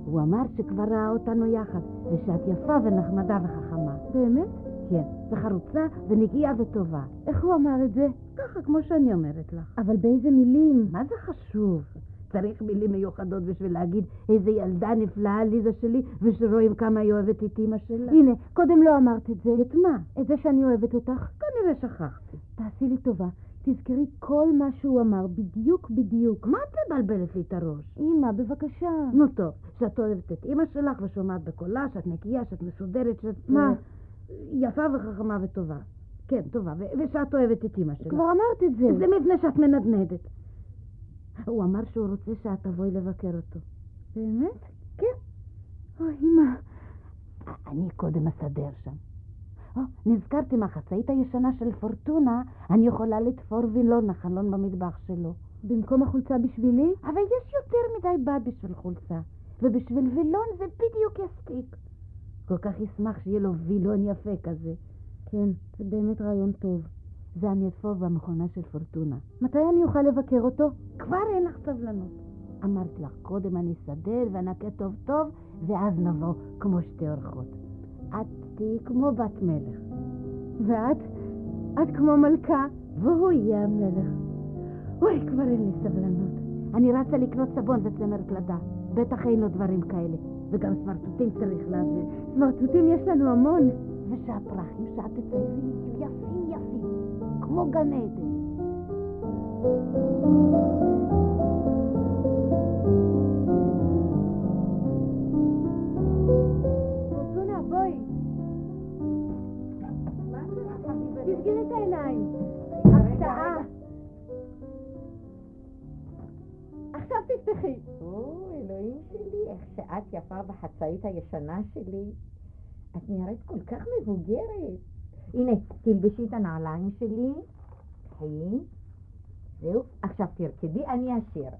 [SPEAKER 2] הוא אמר שכבר ראה אותנו יחד, ושאת יפה ונחמדה וחכמה.
[SPEAKER 7] באמת?
[SPEAKER 2] כן, וחרוצה ונגיעה וטובה.
[SPEAKER 7] איך הוא אמר את זה?
[SPEAKER 2] ככה, כמו שאני אומרת לך.
[SPEAKER 7] אבל באיזה מילים?
[SPEAKER 2] מה זה חשוב? צריך מילים מיוחדות בשביל להגיד איזה ילדה נפלאה ליזה שלי, ושרואים כמה היא אוהבת את אימא שלה.
[SPEAKER 7] הנה, קודם לא אמרת את זה.
[SPEAKER 2] את מה?
[SPEAKER 7] את זה שאני אוהבת אותך.
[SPEAKER 2] כנראה שכחתי.
[SPEAKER 7] תעשי לי טובה. תזכרי כל מה שהוא אמר, בדיוק בדיוק.
[SPEAKER 2] מה את מבלבלת לי את הראש?
[SPEAKER 7] אמא, בבקשה.
[SPEAKER 2] נו טוב, שאת אוהבת את אימא שלך ושומעת בקולה, שאת נקייה, שאת מסודרת, שאת...
[SPEAKER 7] מה?
[SPEAKER 2] אה, יפה וחכמה וטובה. כן, טובה, ו- ושאת אוהבת את אימא שלך.
[SPEAKER 7] כבר אמרת את זה.
[SPEAKER 2] זה מפני שאת מנדנדת. הוא אמר שהוא רוצה שאת תבואי לבקר אותו.
[SPEAKER 7] באמת?
[SPEAKER 2] כן.
[SPEAKER 7] אוי, אמא.
[SPEAKER 2] אני קודם אסדר שם. או, נזכרתי מהחצאית הישנה של פורטונה, אני יכולה לתפור וילון החלון במטבח שלו.
[SPEAKER 7] במקום החולצה בשבילי?
[SPEAKER 2] אבל יש יותר מדי בד בשביל חולצה, ובשביל וילון זה בדיוק יספיק. כל כך ישמח שיהיה לו וילון יפה כזה.
[SPEAKER 7] כן, זה באמת רעיון טוב.
[SPEAKER 2] זה אני אתפור במכונה של פורטונה.
[SPEAKER 7] מתי אני אוכל לבקר אותו?
[SPEAKER 2] כבר אין לך סבלנות. אמרתי לך, קודם אני אסדר ואנקה טוב טוב, ואז נבוא כמו שתי אורחות. את תהיי כמו בת מלך.
[SPEAKER 7] ואת? את כמו מלכה.
[SPEAKER 2] והוא יהיה המלך. אוי, כבר אין לי סבלנות. אני רצה לקנות סבון וצמר פלדה. בטח אין לו דברים כאלה. וגם סמרטוטים צריך להביא.
[SPEAKER 7] סמרטוטים יש לנו המון.
[SPEAKER 2] ושהפרחים שאת תציירי יהיו יפים, כמו גן עדן.
[SPEAKER 3] את יפה בחצאית הישנה שלי. את נראית כל כך מבוגרת. הנה, תלבשי את הנעליים שלי. קחי. זהו, עכשיו תרקדי, אני אשיר.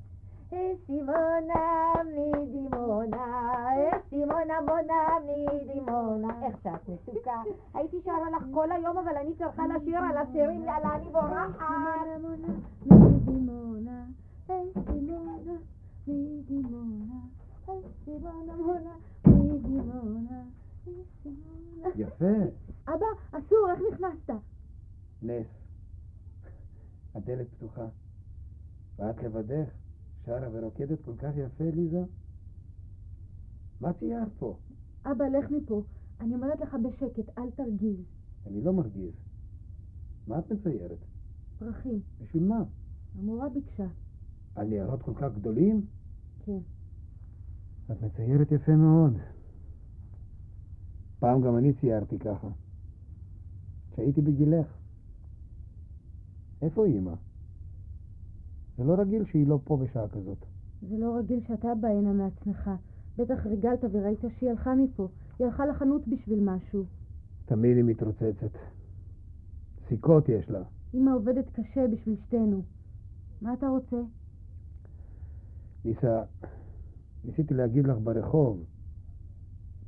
[SPEAKER 3] אה, סימונה מדימונה, אה, סימונה מונה מדימונה. איך שאת מתוקה. הייתי שרה לך כל היום, אבל אני צריכה לשיר על השירים, יאללה, אני בורחת.
[SPEAKER 7] מדימונה, היי סימונה, מדימונה, סימונה מונה, מדימונה, סימונה.
[SPEAKER 6] יפה,
[SPEAKER 7] אבא, אסור, איך נכנסת?
[SPEAKER 6] נס. הדלת פתוחה. ואת לבדך, שרה ורוקדת כל כך יפה, ליזה? מה ציירת פה?
[SPEAKER 7] אבא, לך מפה. אני אומרת לך בשקט, אל תרגיז.
[SPEAKER 6] אני לא מרגיז. מה את מציירת?
[SPEAKER 7] פרחים.
[SPEAKER 6] בשביל מה?
[SPEAKER 7] המורה ביקשה.
[SPEAKER 6] על ניירות כל כך גדולים?
[SPEAKER 7] כן.
[SPEAKER 6] את מציירת יפה מאוד. פעם גם אני ציירתי ככה. כשהייתי בגילך. איפה אימא? זה לא רגיל שהיא לא פה בשעה כזאת.
[SPEAKER 7] זה לא רגיל שאתה בא הנה מעצמך. בטח ריגלת וראית שהיא הלכה מפה. היא הלכה לחנות בשביל משהו.
[SPEAKER 6] תמיד היא מתרוצצת. סיכות יש לה.
[SPEAKER 7] אמא עובדת קשה בשביל שתינו. מה אתה רוצה?
[SPEAKER 6] ניסה, ניסיתי להגיד לך ברחוב.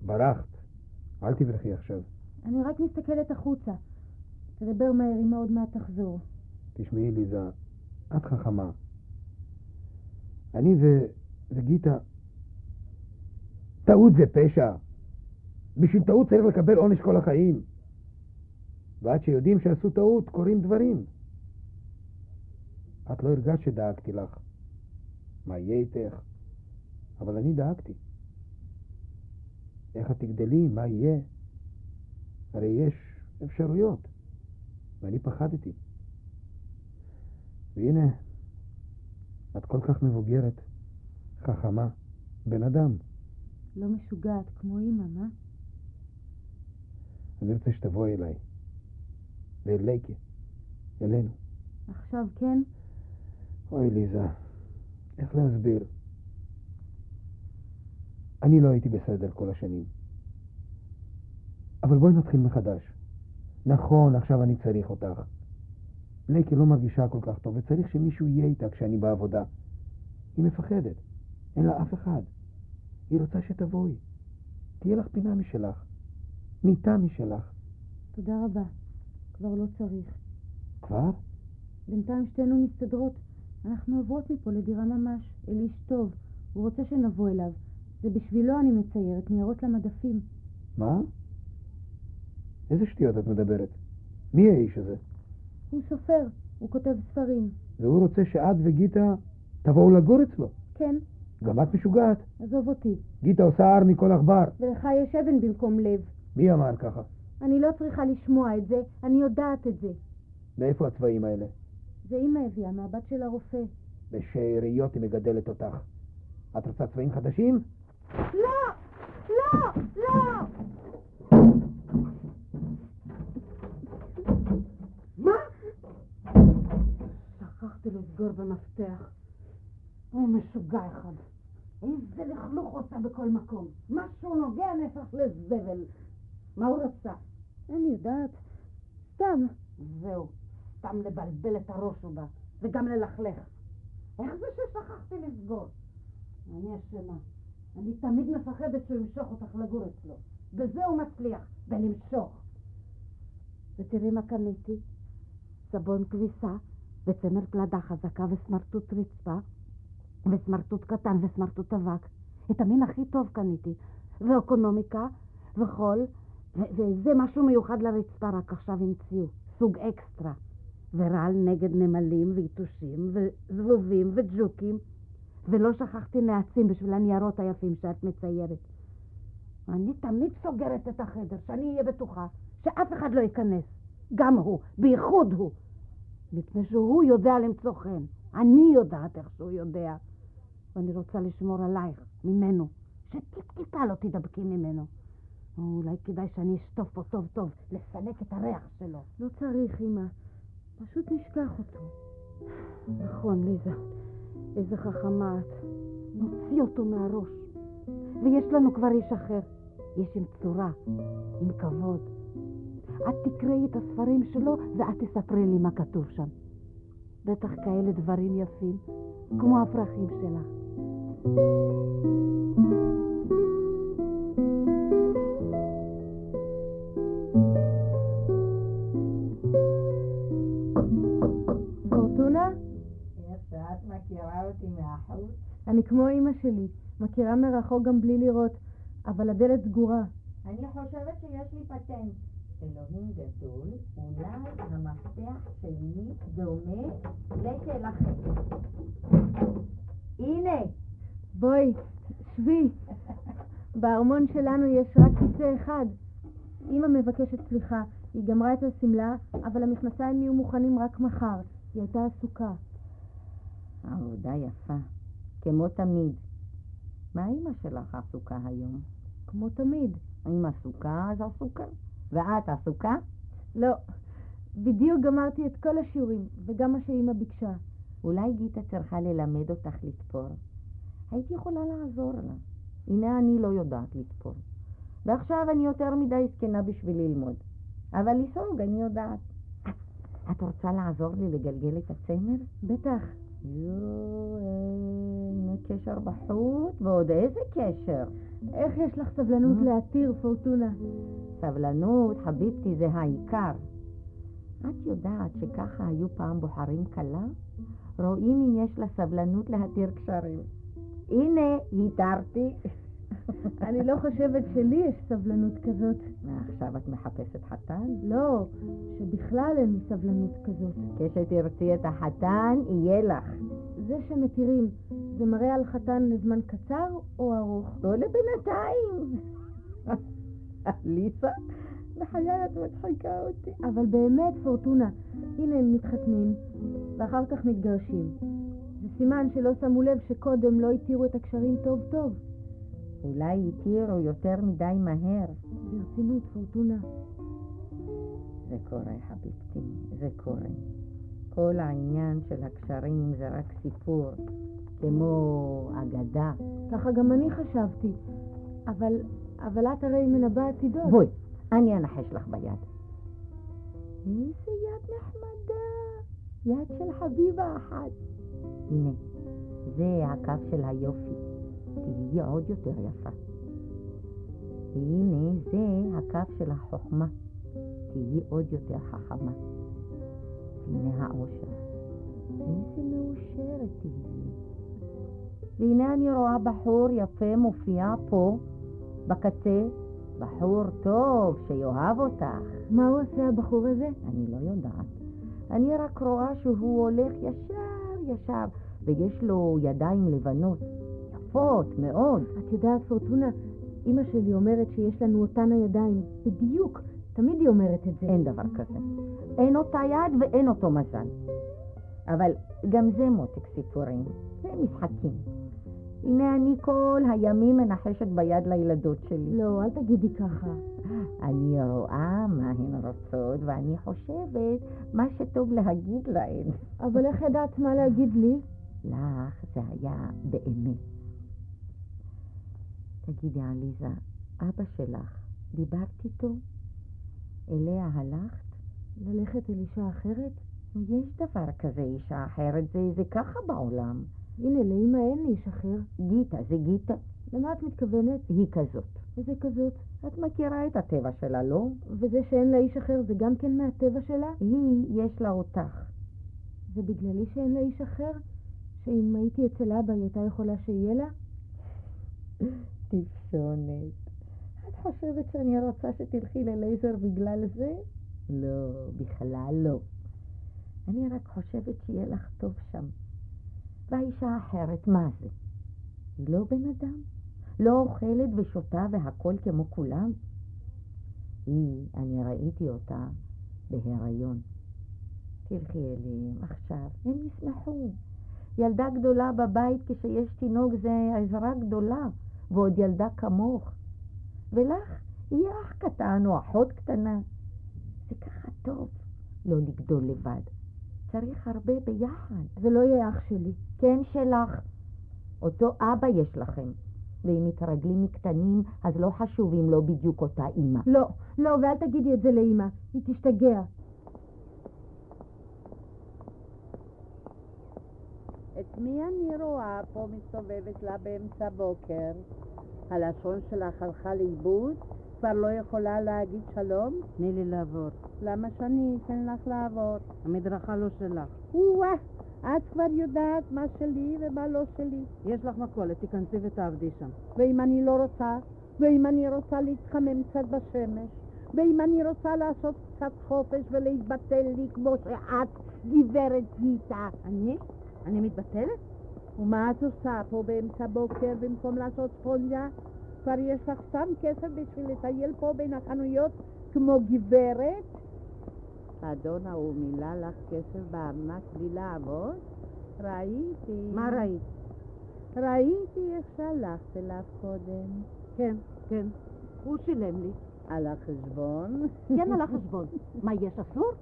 [SPEAKER 6] ברחת. אל תברחי עכשיו.
[SPEAKER 7] אני רק מסתכלת החוצה. תדבר מהר, אמא עוד מעט תחזור.
[SPEAKER 6] תשמעי, ליזה, את חכמה. אני ו... וגיטה... טעות זה פשע. בשביל טעות צריך לקבל עונש כל החיים. ועד שיודעים שעשו טעות, קורים דברים. את לא הרגשת שדאגתי לך. מה יהיה איתך? אבל אני דאגתי. איך את תגדלי? מה יהיה? הרי יש אפשרויות. ואני פחדתי. והנה, את כל כך מבוגרת, חכמה, בן אדם.
[SPEAKER 7] לא משוגעת כמו אמא, מה?
[SPEAKER 6] אני רוצה שתבואי אליי. ואל לייקה. אלינו.
[SPEAKER 7] עכשיו כן?
[SPEAKER 6] אוי, ליזה, איך להסביר? אני לא הייתי בסדר כל השנים. אבל בואי נתחיל מחדש. נכון, עכשיו אני צריך אותך. לייקה לא מרגישה כל כך טוב, וצריך שמישהו יהיה איתה כשאני בעבודה. היא מפחדת, אין לה אף אחד. היא רוצה שתבואי. תהיה לך פינה משלך. מיטה משלך.
[SPEAKER 7] תודה רבה. כבר לא צריך.
[SPEAKER 6] כבר?
[SPEAKER 7] בינתיים שתינו מסתדרות. אנחנו עוברות מפה לדירה ממש, אל איש טוב. הוא רוצה שנבוא אליו. זה בשבילו אני מציירת, ניירות למדפים.
[SPEAKER 6] מה? איזה שטויות את מדברת? מי האיש הזה?
[SPEAKER 7] הוא סופר, הוא כותב ספרים.
[SPEAKER 6] והוא רוצה שאת וגיטה תבואו לגור אצלו.
[SPEAKER 7] כן,
[SPEAKER 6] גם את משוגעת.
[SPEAKER 7] עזוב אותי.
[SPEAKER 6] גיטה עושה הר מכל עכבר.
[SPEAKER 7] ולך יש אבן במקום לב.
[SPEAKER 6] מי אמר ככה?
[SPEAKER 7] אני לא צריכה לשמוע את זה, אני יודעת את זה.
[SPEAKER 6] מאיפה הצבעים האלה?
[SPEAKER 7] זה אמא הביאה מהבת של הרופא.
[SPEAKER 6] בשאריות היא מגדלת אותך. את רוצה צבעים חדשים?
[SPEAKER 7] לא! לא! לא!
[SPEAKER 2] לסגור במפתח. הוא משוגע אחד. איזה לכלוך עושה בכל מקום. משהו נוגע נהפך לזבל. מה הוא רצה?
[SPEAKER 7] אני יודעת. סתם.
[SPEAKER 2] זהו, סתם לבלבל את הראש הוא בא, וגם ללכלך. איך זה ששכחתי לסגור? אני אשמה. אני תמיד מפחדת שהוא ימשוך אותך לגור אצלו. בזה הוא מצליח, בלמשוך. ותראי מה קניתי. סבון כביסה, וצמר פלדה חזקה וסמרטוט רצפה, וסמרטוט קטן וסמרטוט אבק. את המין הכי טוב קניתי. ואוקונומיקה, וחול, וזה משהו מיוחד לרצפה, רק עכשיו המציאו. סוג אקסטרה. ורעל נגד נמלים ויתושים וזבובים וג'וקים. ולא שכחתי נעצים בשביל הניירות היפים שאת מציירת. אני תמיד סוגרת את החדר, שאני אהיה בטוחה שאף אחד לא ייכנס. גם הוא, בייחוד הוא. מפני שהוא יודע למצוא חן. אני יודעת איך שהוא יודע. ואני רוצה לשמור עלייך, ממנו. שטיפ-טיפה לא תדבקי ממנו. אולי כדאי שאני אשטוף פה טוב טוב, לסלק את הריח שלו.
[SPEAKER 7] לא צריך, אמא. פשוט נשכח אותו.
[SPEAKER 2] נכון, ליזה. איזה חכמה את. נוציא אותו מהראש. ויש לנו כבר איש אחר. איש עם צורה, עם כבוד. את תקראי את הספרים שלו ואת תספרי לי מה כתוב שם. בטח כאלה דברים יפים, כמו הפרחים שלך.
[SPEAKER 7] פורטונה?
[SPEAKER 3] איך שאת מכירה אותי מהחוץ?
[SPEAKER 7] אני כמו אימא שלי, מכירה מרחוק גם בלי לראות, אבל הדלת סגורה.
[SPEAKER 3] אני חושבת שיש לי פטנט. אלוהים גדול, אולי המפתח שלי דומה לשלכם. הנה,
[SPEAKER 7] בואי, שבי. בארמון שלנו יש רק כיסא אחד. אמא מבקשת סליחה, היא גמרה את השמלה, אבל המכנסיים יהיו מוכנים רק מחר. היא הייתה עסוקה.
[SPEAKER 3] עבודה יפה, כמו תמיד. מה אמא שלך עסוקה היום?
[SPEAKER 7] כמו תמיד.
[SPEAKER 3] אם עסוקה, אז עסוקה. ואת עסוקה?
[SPEAKER 7] לא, בדיוק גמרתי את כל השיעורים, וגם מה שאימא ביקשה.
[SPEAKER 3] אולי גיטה צריכה ללמד אותך לתפור. הייתי יכולה לעזור לה. הנה אני לא יודעת לתפור. ועכשיו אני יותר מדי זקנה בשביל ללמוד. אבל לסוג אני יודעת. את רוצה לעזור לי לגלגל את הצמר?
[SPEAKER 7] בטח.
[SPEAKER 3] יואו, קשר בחוט, ועוד איזה קשר?
[SPEAKER 7] איך יש לך סבלנות
[SPEAKER 3] אה?
[SPEAKER 7] להתיר, פורטונה?
[SPEAKER 3] סבלנות, חביבתי, זה העיקר. את יודעת שככה היו פעם בוחרים כלה? רואים אם יש לה סבלנות להתיר קשרים. הנה, התרתי.
[SPEAKER 7] אני לא חושבת שלי יש סבלנות כזאת.
[SPEAKER 3] ועכשיו את מחפשת חתן?
[SPEAKER 7] לא, שבכלל אין לי סבלנות כזאת.
[SPEAKER 3] כשתרצי את החתן, יהיה לך.
[SPEAKER 7] זה שמתירים, זה מראה על חתן לזמן קצר או ארוך?
[SPEAKER 3] לא לבינתיים. ליסה, בחיי את מצחיקה אותי.
[SPEAKER 7] אבל באמת, פורטונה, הנה הם מתחתנים, ואחר כך מתגרשים. זה סימן שלא שמו לב שקודם לא התירו את הקשרים טוב טוב.
[SPEAKER 3] אולי התירו יותר מדי מהר.
[SPEAKER 7] ברצינות, פורטונה.
[SPEAKER 3] זה קורה, חביבתי, זה קורה. כל העניין של הקשרים זה רק סיפור, כמו אגדה.
[SPEAKER 7] ככה גם אני חשבתי. אבל, אבל את הרי מנבא עתידות.
[SPEAKER 3] בואי, אני אנחש לך ביד. איזה יד נחמדה, יד של חביבה אחת. הנה, זה הקו של היופי. תהיי עוד יותר יפה. הנה, זה הקו של החוכמה. תהיי עוד יותר חכמה. הנה האושר. איזה מאושרת תהיי. והנה אני רואה בחור יפה מופיע פה, בקצה, בחור טוב שיאהב אותך.
[SPEAKER 7] מה הוא עושה הבחור הזה?
[SPEAKER 3] אני לא יודעת. אני רק רואה שהוא הולך ישר ישר, ויש לו ידיים לבנות, יפות מאוד.
[SPEAKER 7] את יודעת, פורטונה, אימא שלי אומרת שיש לנו אותן הידיים. בדיוק. תמיד היא אומרת את זה.
[SPEAKER 3] אין דבר כזה. אין אותה יד ואין אותו מזל. אבל גם זה מותק סיפורים, זה משחקים. הנה אני כל הימים מנחשת ביד לילדות שלי.
[SPEAKER 7] לא, אל תגידי ככה.
[SPEAKER 3] אני רואה מה הן רוצות, ואני חושבת מה שטוב להגיד להן.
[SPEAKER 7] אבל איך ידעת מה להגיד לי?
[SPEAKER 3] לך זה היה באמת. תגידי, עליזה, אבא שלך, דיברת איתו? אליה הלכת?
[SPEAKER 7] ללכת אל אישה אחרת?
[SPEAKER 3] יש דבר כזה אישה אחרת, זה, זה ככה בעולם.
[SPEAKER 7] הנה, לאמא אין איש אחר.
[SPEAKER 3] גיטה, זה גיטה.
[SPEAKER 7] למה את מתכוונת?
[SPEAKER 3] היא כזאת.
[SPEAKER 7] איזה כזאת?
[SPEAKER 3] את מכירה את הטבע שלה, לא?
[SPEAKER 7] וזה שאין לה איש אחר זה גם כן מהטבע שלה?
[SPEAKER 3] היא, יש לה אותך.
[SPEAKER 7] זה בגללי שאין לה איש אחר? שאם הייתי אצל אבא היא הייתה יכולה שיהיה לה?
[SPEAKER 3] טיפשונת. את חושבת שאני רוצה שתלכי ללייזר בגלל זה? לא, בכלל לא. אני רק חושבת שיהיה לך טוב שם. והאישה האחרת, מה זה? היא לא בן אדם? לא אוכלת ושותה והכל כמו כולם? היא, אני ראיתי אותה בהיריון. תלכי אליהם עכשיו, הם ישמחו. ילדה גדולה בבית כשיש תינוק זה עזרה גדולה, ועוד ילדה כמוך. ולך יהיה אח קטן או אחות קטנה. טוב לא לגדול לבד. צריך הרבה ביחד.
[SPEAKER 7] זה לא יהיה אח שלי.
[SPEAKER 3] כן שלך. אותו אבא יש לכם. ואם מתרגלים מקטנים, אז לא חשוב אם לא בדיוק אותה אימא.
[SPEAKER 7] לא, לא, ואל תגידי את זה לאמא, היא תשתגע.
[SPEAKER 4] את מי אני רואה פה מסתובבת לה באמצע בוקר? הלשון שלך הלכה לאיבוד? כבר לא יכולה להגיד שלום?
[SPEAKER 2] תני לי לעבור.
[SPEAKER 4] למה שאני אתן לך לעבור?
[SPEAKER 2] המדרכה לא שלך.
[SPEAKER 4] או-אה, את כבר יודעת מה שלי ומה לא שלי.
[SPEAKER 2] יש לך מכולת, תיכנסי ותעבדי שם.
[SPEAKER 4] ואם אני לא רוצה? ואם אני רוצה להתחמם קצת בשמש? ואם אני רוצה לעשות קצת חופש ולהתבטל לי כמו שאת, גברת גיטה?
[SPEAKER 2] אני? אני מתבטלת?
[SPEAKER 4] ומה את עושה פה באמצע בוקר במקום לעשות ספונג'ה? כבר יש לך סתם כסף בשביל לטייל פה בין החנויות כמו גברת? האדון ההוא מילא לך כסף בארנק בלי לעבוד? ראיתי.
[SPEAKER 2] מה ראית?
[SPEAKER 4] ראיתי איך שהלכת אליו קודם.
[SPEAKER 2] כן, כן. הוא שילם לי.
[SPEAKER 4] על החשבון?
[SPEAKER 2] כן, על החשבון. מה, יש אסור?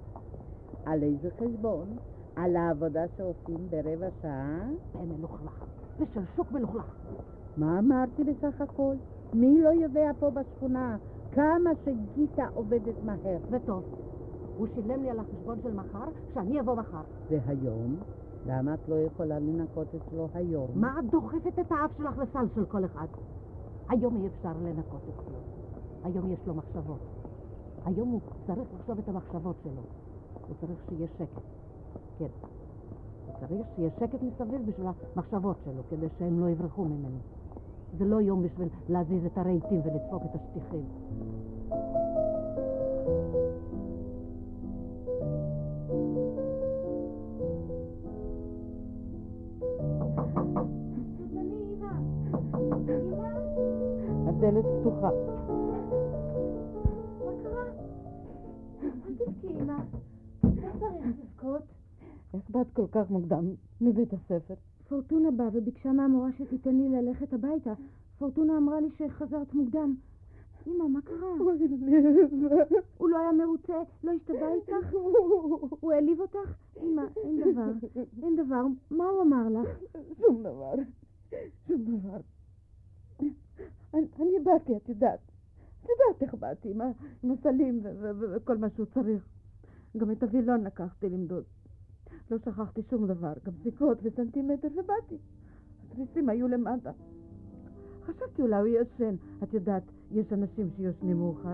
[SPEAKER 4] על איזה חשבון? על העבודה שעושים ברבע שעה?
[SPEAKER 2] זה מלוכלך. ושל שוק מלוכלך.
[SPEAKER 4] מה אמרתי בסך הכל? מי לא יודע פה בשכונה כמה שגיטה עובדת מהר?
[SPEAKER 2] וטוב. הוא שילם לי על החשבון של מחר, שאני אבוא מחר.
[SPEAKER 4] והיום? למה את לא יכולה לנקות אצלו היום?
[SPEAKER 2] מה את דוחפת את האף שלך לסל של כל אחד? היום אי אפשר לנקות אצלו. היום יש לו מחשבות. היום הוא צריך לחשוב את המחשבות שלו. הוא צריך שיהיה שקט. כן. הוא צריך שיהיה שקט מסביב בשביל המחשבות שלו, כדי שהם לא יברחו ממנו. זה לא יום בשביל להזיז את הרהיטים ולדפוק את השטיחים.
[SPEAKER 4] הדלת פתוחה.
[SPEAKER 7] מה קרה? אל תבכי, אמא. לא צריך לבכות.
[SPEAKER 2] איך באת כל כך מוקדם מבית הספר?
[SPEAKER 7] פורטונה באה וביקשה מהמורה שתיתן לי ללכת הביתה. פורטונה אמרה לי שחזרת מוקדם. אמא, מה קרה? הוא לא היה מרוצה? לא השתבע איתך? הוא העליב אותך? אמא, אין דבר. אין דבר. מה הוא אמר לך?
[SPEAKER 2] שום דבר. שום דבר. אני, באתי, את יודעת. את יודעת איך באתי, עם, הסלים וכל מה שהוא צריך. גם את הווילון לקחתי למדוד. לא שכחתי שום דבר, גם סיכות וסנטימטר, ובאתי. התריסים היו למטה. חשבתי אולי הוא ישן. את יודעת, יש אנשים שיושנים מאוחר,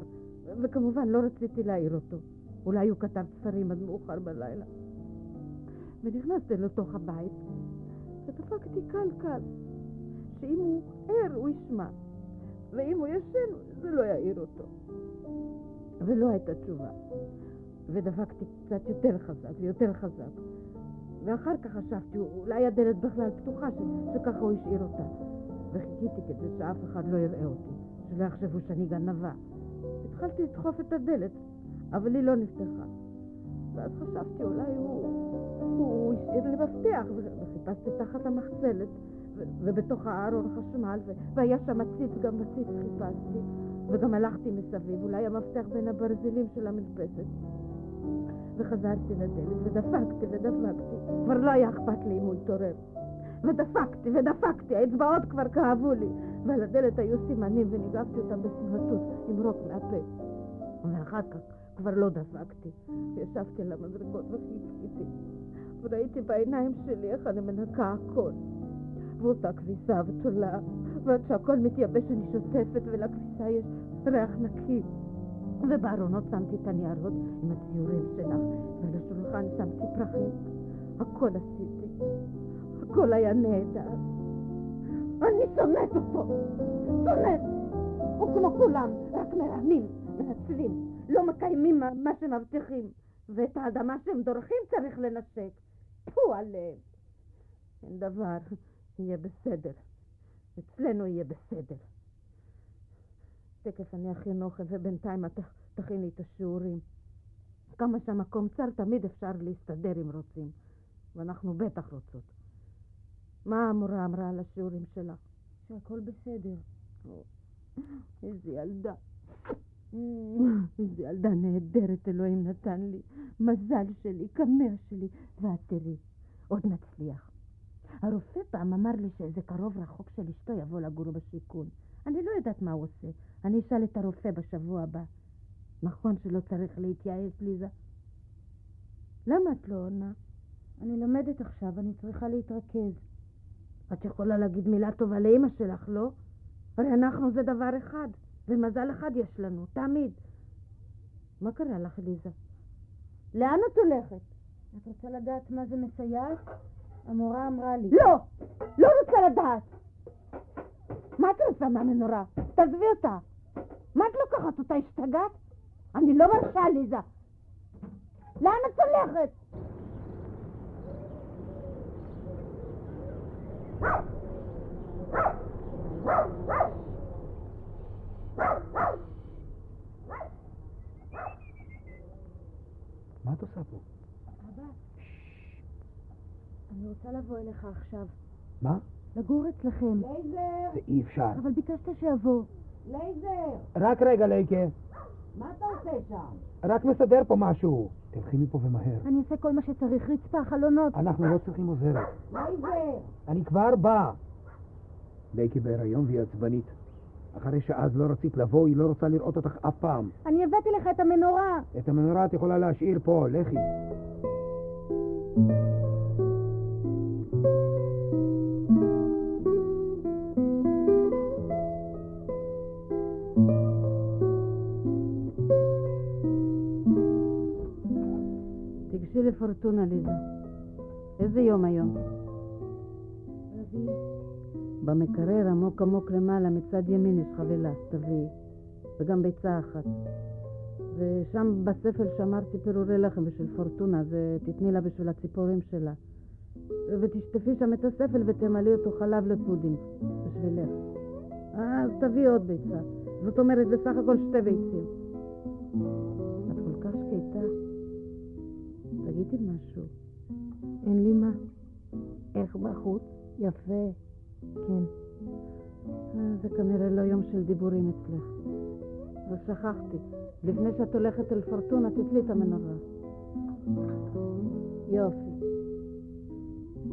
[SPEAKER 2] וכמובן לא רציתי להעיר אותו. אולי הוא כתב ספרים עד מאוחר בלילה. ונכנסתי לתוך הבית, ודפקתי קל קל, שאם הוא ער הוא ישמע, ואם הוא ישן זה לא יעיר אותו. ולא הייתה תשובה. ודפקתי קצת יותר חזק ויותר חזק. ואחר כך חשבתי, אולי הדלת בכלל פתוחה, ש- שככה הוא השאיר אותה. וחיכיתי כדי שאף אחד לא יראה אותי, שלא יחשבו שאני גנבה. התחלתי לדחוף את הדלת, אבל היא לא נפתחה. ואז חשבתי, אולי הוא, הוא השאיר לי מפתח, וחיפשתי תחת המחצלת, ו- ובתוך הארון חשמל, ו- והיה שם הציץ, גם בציץ חיפשתי, וגם הלכתי מסביב, אולי המפתח בין הברזלים של המרפסת. וחזרתי לדלת, ודפקתי ודפקתי. כבר לא היה אכפת לי אם הוא יתעורר. ודפקתי ודפקתי, האצבעות כבר כאבו לי, ועל הדלת היו סימנים וניגבתי אותם בסמרטוט עם רוק מהפה. ואחר כך כבר לא דפקתי, ישבתי על המדרגות וחיכיתי, וראיתי בעיניים שלי איך אני מנקה הכל. ועושה כביסה וצולה, ועד שהכל מתייבש אני שוטפת ולכביסה יש ריח נקי. ובארונות שמתי את הניירות עם הציורים שלך, ועל השולחן שמתי פרחים. הכל עשיתי. הכל היה נהדר. אני שונאת אותו! שונאת! הוא כמו כולם, רק מרמים, מנצלים, לא מקיימים מה- שמבטיחים. ואת האדמה שהם דורכים צריך לנשק. פו עליהם. אין דבר, יהיה בסדר. אצלנו יהיה בסדר. תכף אני אכין אוכל, ובינתיים את תכיני את השיעורים. כמה שהמקום צר, תמיד אפשר להסתדר אם רוצים. ואנחנו בטח רוצות. מה המורה אמרה על השיעורים שלך?
[SPEAKER 7] שהכל בסדר.
[SPEAKER 2] איזה ילדה. איזו ילדה נהדרת אלוהים נתן לי. מזל שלי, קמר שלי. ואת תראי, עוד נצליח. הרופא פעם אמר לי שאיזה קרוב רחוק של אשתו יבוא לגור בשיכון. אני לא יודעת מה הוא עושה. אני אשאל את הרופא בשבוע הבא. נכון שלא צריך להתייאש, ליזה? למה את לא עונה?
[SPEAKER 7] אני לומדת עכשיו, אני צריכה להתרכז.
[SPEAKER 2] את יכולה להגיד מילה טובה לאימא שלך, לא? הרי אנחנו זה דבר אחד, ומזל אחד יש לנו, תמיד. מה קרה לך, ליזה? לאן את הולכת?
[SPEAKER 7] את רוצה לדעת מה זה מסייעת? המורה אמרה לי.
[SPEAKER 2] לא! לא רוצה לדעת! מה את רוצה מהמנורה? תעזבי אותה! מה את לוקחת אותה? השתגעת? אני לא מרשה, ליזה! לאן את הולכת?
[SPEAKER 6] מה את עושה פה?
[SPEAKER 7] אבא, אני רוצה לבוא אליך עכשיו.
[SPEAKER 6] מה?
[SPEAKER 7] לגור אצלכם.
[SPEAKER 2] לייזר!
[SPEAKER 6] זה אי אפשר.
[SPEAKER 7] אבל ביקשת שאבוא.
[SPEAKER 2] לייזר!
[SPEAKER 6] רק רגע, לייקה.
[SPEAKER 2] מה אתה עושה שם?
[SPEAKER 6] רק מסדר פה משהו. תלכי מפה ומהר.
[SPEAKER 7] אני אעשה כל מה שצריך, רצפה, חלונות.
[SPEAKER 6] אנחנו לא צריכים עוזרת.
[SPEAKER 2] לייזר!
[SPEAKER 6] אני כבר בא. לייקה בהיריון והיא עצבנית. אחרי שאז לא רצית לבוא, היא לא רוצה לראות אותך אף פעם.
[SPEAKER 7] אני הבאתי לך את המנורה.
[SPEAKER 6] את המנורה את יכולה להשאיר פה, לכי.
[SPEAKER 2] תיגשי לפורטונה, ליזה. איזה יום היום? במקרר עמוק עמוק למעלה, מצד ימין יש חבילה, תביאי. וגם ביצה אחת. ושם בספל שמרתי פירורי לחם בשביל פורטונה, אז אה, לה בשביל הציפורים שלה. ותשטפי שם את הספל ותמלאי אותו חלב לפודינג, בשבילך. אז תביאי עוד ביצה. זאת אומרת, בסך הכל שתי ביצים. תגידי משהו.
[SPEAKER 7] אין לי מה.
[SPEAKER 2] איך בחוץ?
[SPEAKER 7] יפה. כן.
[SPEAKER 2] אה, זה כנראה לא יום של דיבורים אצלך. אבל שכחתי, לפני שאת הולכת אל פורטונה, תתלי את המנורה. יופי.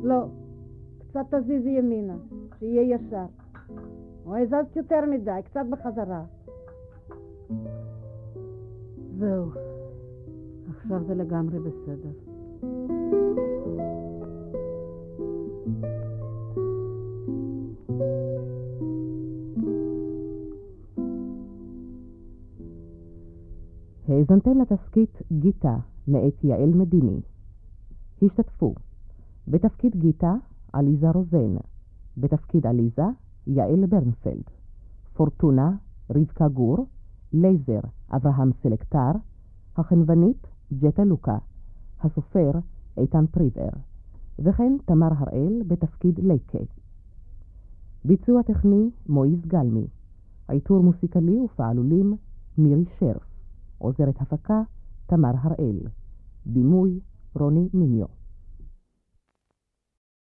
[SPEAKER 2] לא, קצת תזיזי ימינה, שיהיה ישר. או הזזת יותר מדי, קצת בחזרה. זהו, עכשיו זה לגמרי בסדר.
[SPEAKER 1] האזנתם לתסכית גיטה מאת יעל מדיני. השתתפו בתפקיד גיטה עליזה רוזן, בתפקיד עליזה יעל ברנפלד, פורטונה רבקה גור, לייזר אברהם סלקטר, החנוונית ג'טה לוקה, הסופר איתן פריבר, וכן תמר הראל בתפקיד לייקה. ביצוע טכני מויז גלמי, עיטור מוסיקלי ופעלולים מירי שרף, עוזרת הפקה תמר הראל, בימוי רוני ניניו.